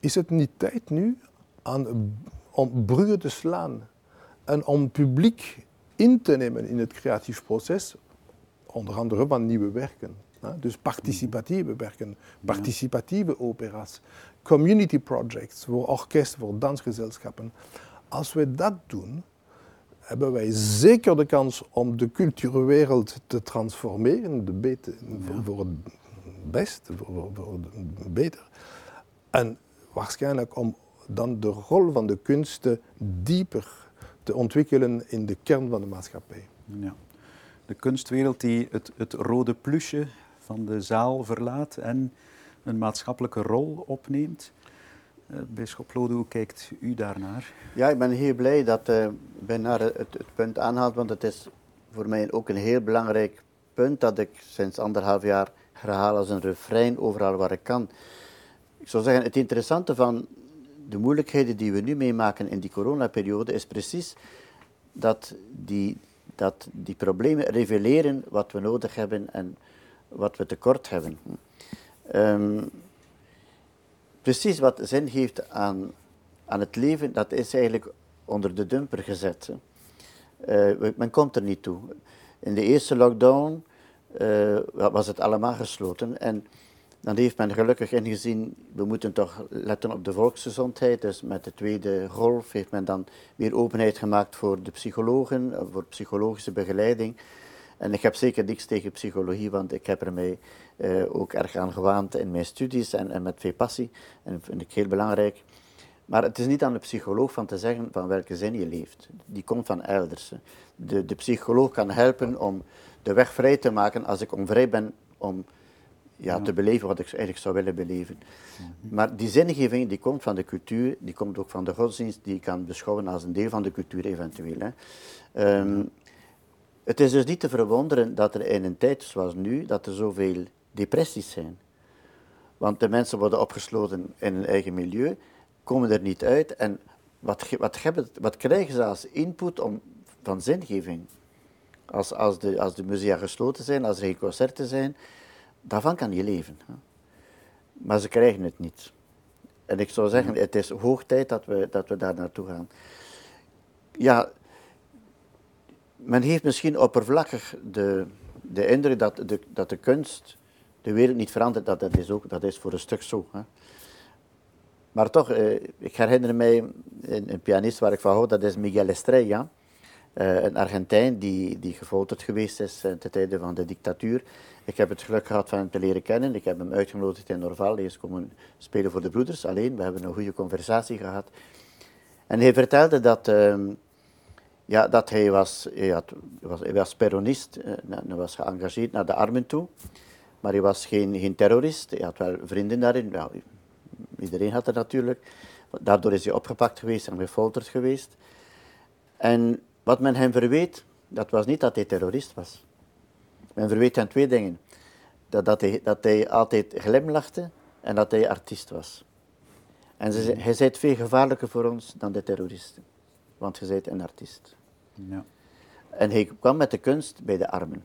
Is het niet tijd nu aan, om bruggen te slaan en om publiek in te nemen in het creatief proces, onder andere van nieuwe werken? Dus participatieve werken, participatieve opera's, community projects voor orkest, voor dansgezelschappen. Als we dat doen, hebben wij zeker de kans om de cultuurwereld te transformeren, de beter, voor, het best, voor, voor het beter. En waarschijnlijk om dan de rol van de kunsten dieper te ontwikkelen in de kern van de maatschappij. Ja.
De kunstwereld die het, het rode plusje van de zaal verlaat en een maatschappelijke rol opneemt. Uh, Bisschop Lode, hoe kijkt u daarnaar?
Ja, ik ben heel blij dat uh, Ben naar het, het, punt aanhaalt, want het is voor mij ook een heel belangrijk punt dat ik sinds anderhalf jaar herhaal als een refrein overal waar ik kan. Ik zou zeggen, het interessante van de moeilijkheden die we nu meemaken in die coronaperiode is precies dat die, dat die problemen reveleren wat we nodig hebben en wat we tekort hebben. Um, precies wat zin geeft aan, aan het leven, dat is eigenlijk onder de dumper gezet. Uh, men komt er niet toe. In de eerste lockdown uh, was het allemaal gesloten en dan heeft men gelukkig ingezien, we moeten toch letten op de volksgezondheid. Dus met de tweede golf heeft men dan weer openheid gemaakt voor de psychologen, voor psychologische begeleiding. En ik heb zeker niks tegen psychologie, want ik heb er mij uh, ook erg aan gewaand in mijn studies en, en met veel passie. En dat vind ik heel belangrijk. Maar het is niet aan de psycholoog van te zeggen van welke zin je leeft. Die komt van elders. De, de psycholoog kan helpen om de weg vrij te maken als ik onvrij ben om ja, te beleven wat ik eigenlijk zou willen beleven. Mhm. Maar die zingeving die komt van de cultuur, die komt ook van de godsdienst, die je kan beschouwen als een deel van de cultuur eventueel. Hè. Ehm, het is dus niet te verwonderen dat er in een tijd zoals nu, dat er zoveel depressies zijn. Want de mensen worden opgesloten in hun eigen milieu, komen er niet uit en wat, wat, hebben, wat krijgen ze als input om, van zingeving? Als, als, de, als de musea gesloten zijn, als er geen concerten zijn, daarvan kan je leven. Maar ze krijgen het niet. En ik zou zeggen, het is hoog tijd dat we, dat we daar naartoe gaan. Ja, men heeft misschien oppervlakkig de, de indruk dat de, dat de kunst de wereld niet verandert. Dat, dat, is, ook, dat is voor een stuk zo. Hè. Maar toch, eh, ik herinner mij een, pianist waar ik van hou, dat is Miguel Estrella. Uh, een Argentijn die, die gefolterd geweest is uh, ten tijde van de dictatuur. Ik heb het geluk gehad van hem te leren kennen. Ik heb hem uitgenodigd in Norval. Hij is komen spelen voor de broeders alleen. We hebben een goede conversatie gehad. En hij vertelde dat, uh, ja, dat hij was, hij, was, hij was peronist. Hij was geëngageerd naar de armen toe. Maar hij was geen, geen terrorist. Hij had wel vrienden daarin. Iedereen had er natuurlijk. Daardoor is hij opgepakt geweest en gefolterd geweest. En wat men hem verweet, dat was niet dat hij terrorist was. Men verweet hem twee dingen. Dat, dat, hij, dat hij altijd glimlachte en dat hij artiest was. En ze, hij zei veel gevaarlijker voor ons dan de terroristen. Want je bent een artiest. Ja. En hij kwam met de kunst bij de armen.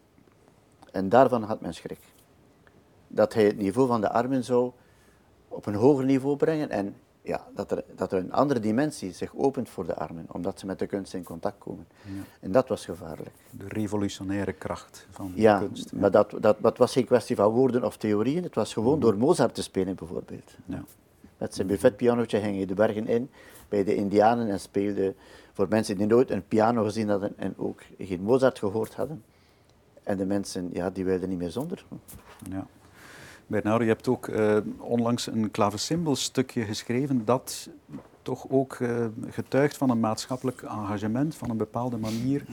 En daarvan had men schrik. Dat hij het niveau van de armen zou op een hoger niveau brengen en ja, dat, er, dat er een andere dimensie zich opent voor de armen, omdat ze met de kunst in contact komen. Ja. En dat was gevaarlijk.
De revolutionaire kracht van
de
kunst.
Ja, maar dat, dat, dat was geen kwestie van woorden of theorieën, het was gewoon mhm. door Mozart te spelen bijvoorbeeld. Ja. Met zijn buffetpianootje ging hij de bergen in bij de Indianen en speelde voor mensen die nooit een piano gezien hadden en ook geen Mozart gehoord hadden. En de mensen, ja, die wilden niet meer zonder.
Ja. Bernard, je hebt ook uh, onlangs een stukje geschreven dat toch ook uh, getuigt van een maatschappelijk engagement, van een bepaalde manier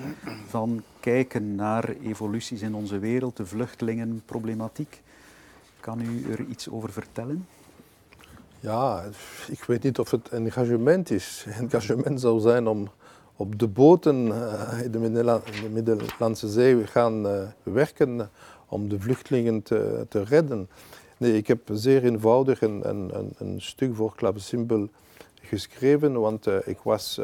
van kijken naar evoluties in onze wereld, de vluchtelingenproblematiek. Kan u er iets over vertellen?
Ja, ik weet niet of het engagement is. Engagement zou zijn om op de boten uh, in de Middellandse Zee gaan werken om de vluchtelingen te, te redden. Nee, ik heb zeer eenvoudig een, een, een stuk voor Klavecimbel geschreven, want ik was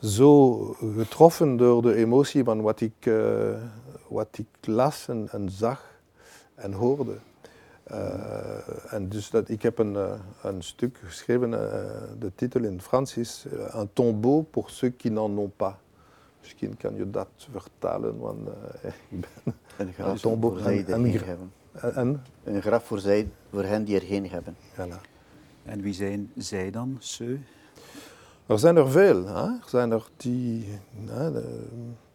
zo getroffen door de emotie van wat ik, wat ik las en, zag en hoorde. Uh, en dus dat, ik heb een, uh, een stuk geschreven, de titel in Frans is Un tombeau pour ceux qui n'en ont pas. Misschien kan je dat vertalen, want ik ben
een graf een tombeau, voor zij die er geen hebben. En? Een graf voor, zij, voor hen die er geen hebben.
Voilà. En wie zijn zij dan, ceux?
Er zijn er veel. Hè? Er zijn er die. Hè, de,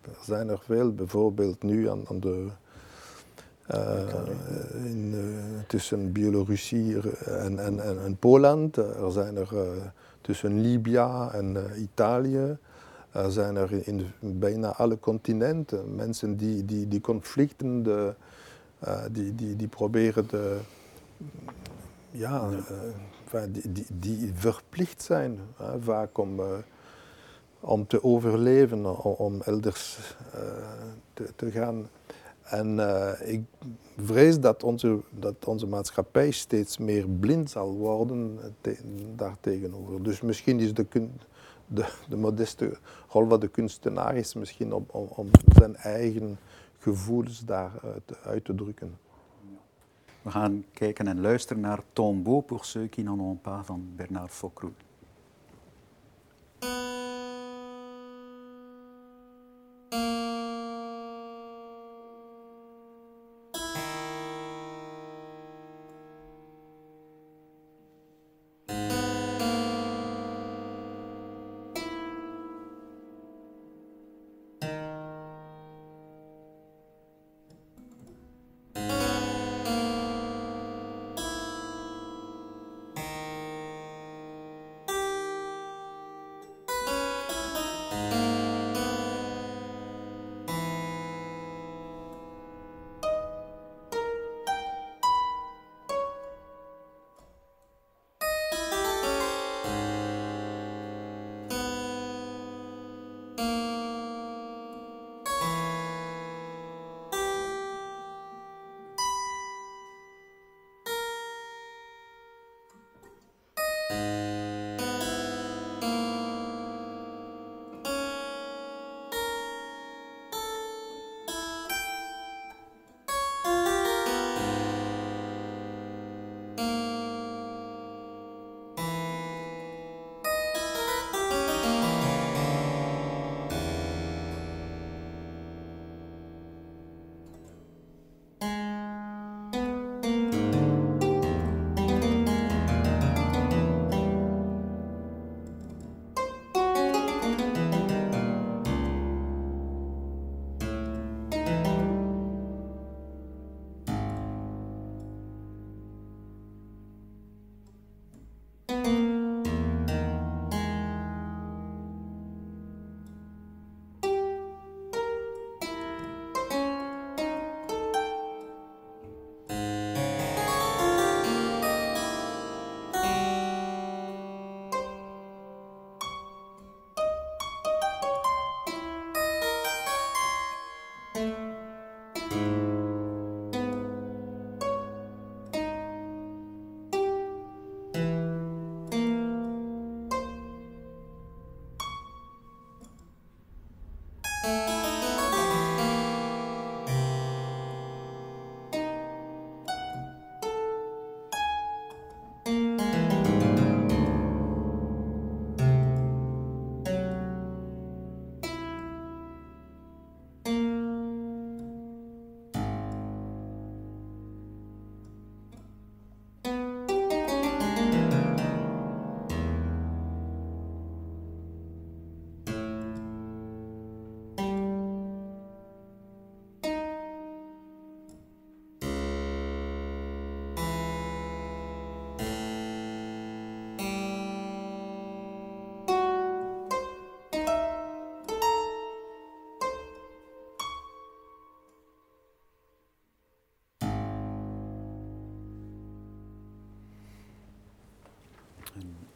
er zijn er veel, bijvoorbeeld nu aan, aan de. Uh, in, uh, tussen Bielorussie en, en, en, en, Polen. Er zijn er uh, tussen Libië en Italië. Er zijn er in, bijna alle continenten mensen die, die, die conflicten, de, die, die, die proberen de. Ja, die, die, die, verplicht zijn, vaak om, om te overleven, om elders te, te, gaan. En uh, ik vrees dat onze, dat onze maatschappij steeds meer blind zal worden te, daartegenover. Dus misschien is de, de, de modeste rol van de kunstenaar is misschien om, om, zijn eigen gevoelens daar uit, uit te drukken.
We gaan kijken en luisteren naar Tombeau pour ceux qui n'en ont pas van Bernard Focroux.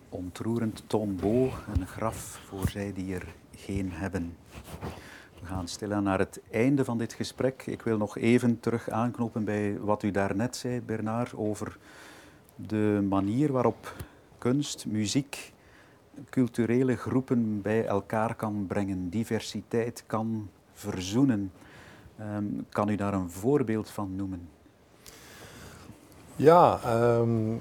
Ontroerend tombeau, een graf voor zij die er geen hebben. We gaan stilaan naar het einde van dit gesprek. Ik wil nog even terug aanknopen bij wat u daarnet zei, Bernard, over de manier waarop kunst, muziek culturele groepen bij elkaar kan brengen, diversiteit kan verzoenen. Ehm, kan u daar een voorbeeld van noemen?
Ja, um,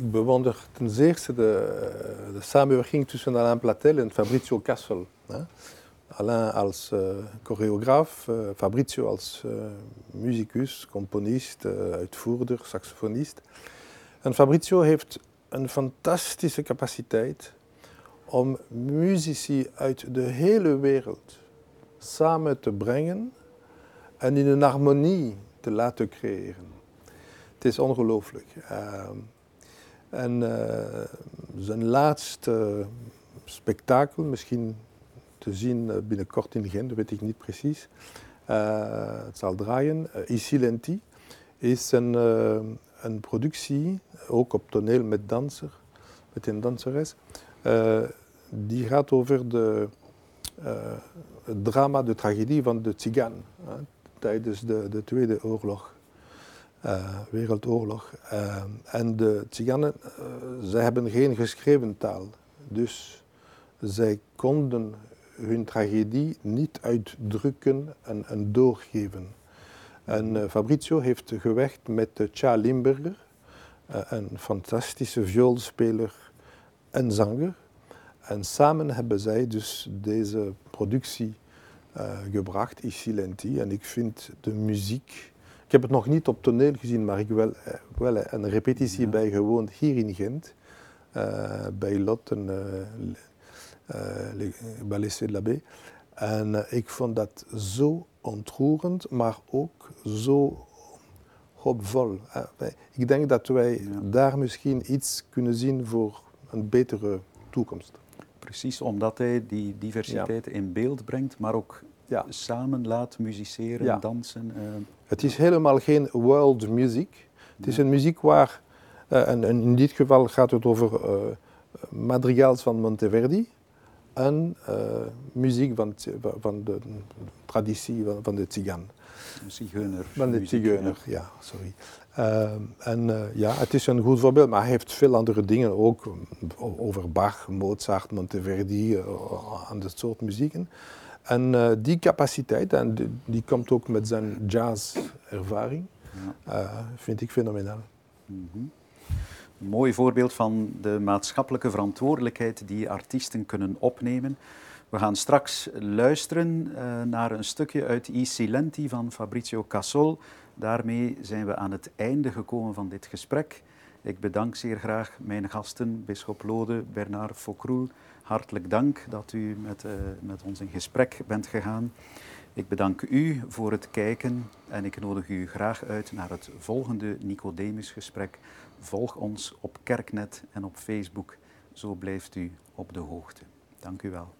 ik bewonder ten zeerste de, de, samenwerking tussen Alain Platel en Fabrizio Cassel. Hè. Alain als uh, choreograaf, uh, Fabrizio als muzikus, componist, uitvoerder, saxofonist. En Fabrizio heeft een fantastische capaciteit om muzici uit de hele wereld samen te brengen en in een harmonie te laten creëren. Het is ongelooflijk. En uh, zijn laatste spektakel, misschien te zien eh, binnenkort in Gent, weet ik niet precies. Uh, het zal draaien. Uh, Ici Lenti is een, een productie, ook op toneel met danser, met een danseres. die gaat over de, het drama, de tragedie van de Tsigan tijdens de, de Tweede Oorlog. Uh, Wereldoorlog. Uh, en de Tsiganen, uh, zij hebben geen geschreven taal. Dus zij konden hun tragedie niet uitdrukken en, en doorgeven. En Fabrizio heeft gewerkt met Cha Limberger, een fantastische vioolspeler en zanger. En samen hebben zij dus deze productie gebracht, Ici Lenti. En ik vind de muziek ik heb het nog niet op toneel gezien, maar ik wel, eh, wel een repetitie ja. bijgewoond hier in Gent. Uh, bij Lot en uh, Ballet de l'Abbé. En uh, ik vond dat zo ontroerend, maar ook zo hoopvol. ik denk dat wij ja. daar misschien iets kunnen zien voor een betere toekomst.
Precies, omdat hij die diversiteit ja. in beeld brengt, maar ook ja. samen laat musiceren, dansen.
Het is helemaal geen world music. Het is een muziek waar, uh, en, en, in dit geval gaat het over uh, madrigals van Monteverdi en uh, muziek van, van de traditie van, van de Tsigan.
Zigeuner.
Van de Zigeuner, ja. ja, sorry. en ja, het is een goed voorbeeld, maar hij heeft veel andere dingen ook over Bach, Mozart, Monteverdi, aan dat soort muzieken. En uh, die capaciteit, en die, die, komt ook met zijn jazzervaring, ja. uh, vind ik fenomenaal.
Mm -hmm. Een mooi voorbeeld van de maatschappelijke verantwoordelijkheid die artiesten kunnen opnemen. We gaan straks luisteren uh, naar een stukje uit I Silenti van Fabrizio Cassol. Daarmee zijn we aan het einde gekomen van dit gesprek. Ik bedank zeer graag mijn gasten, Bisschop Lode, Bernard Focroel, hartelijk dank dat u met, uh, met ons in gesprek bent gegaan. Ik bedank u voor het kijken en ik nodig u graag uit naar het volgende Nicodemus-gesprek. Volg ons op Kerknet en op Facebook. Zo blijft u op de hoogte. Dank u wel.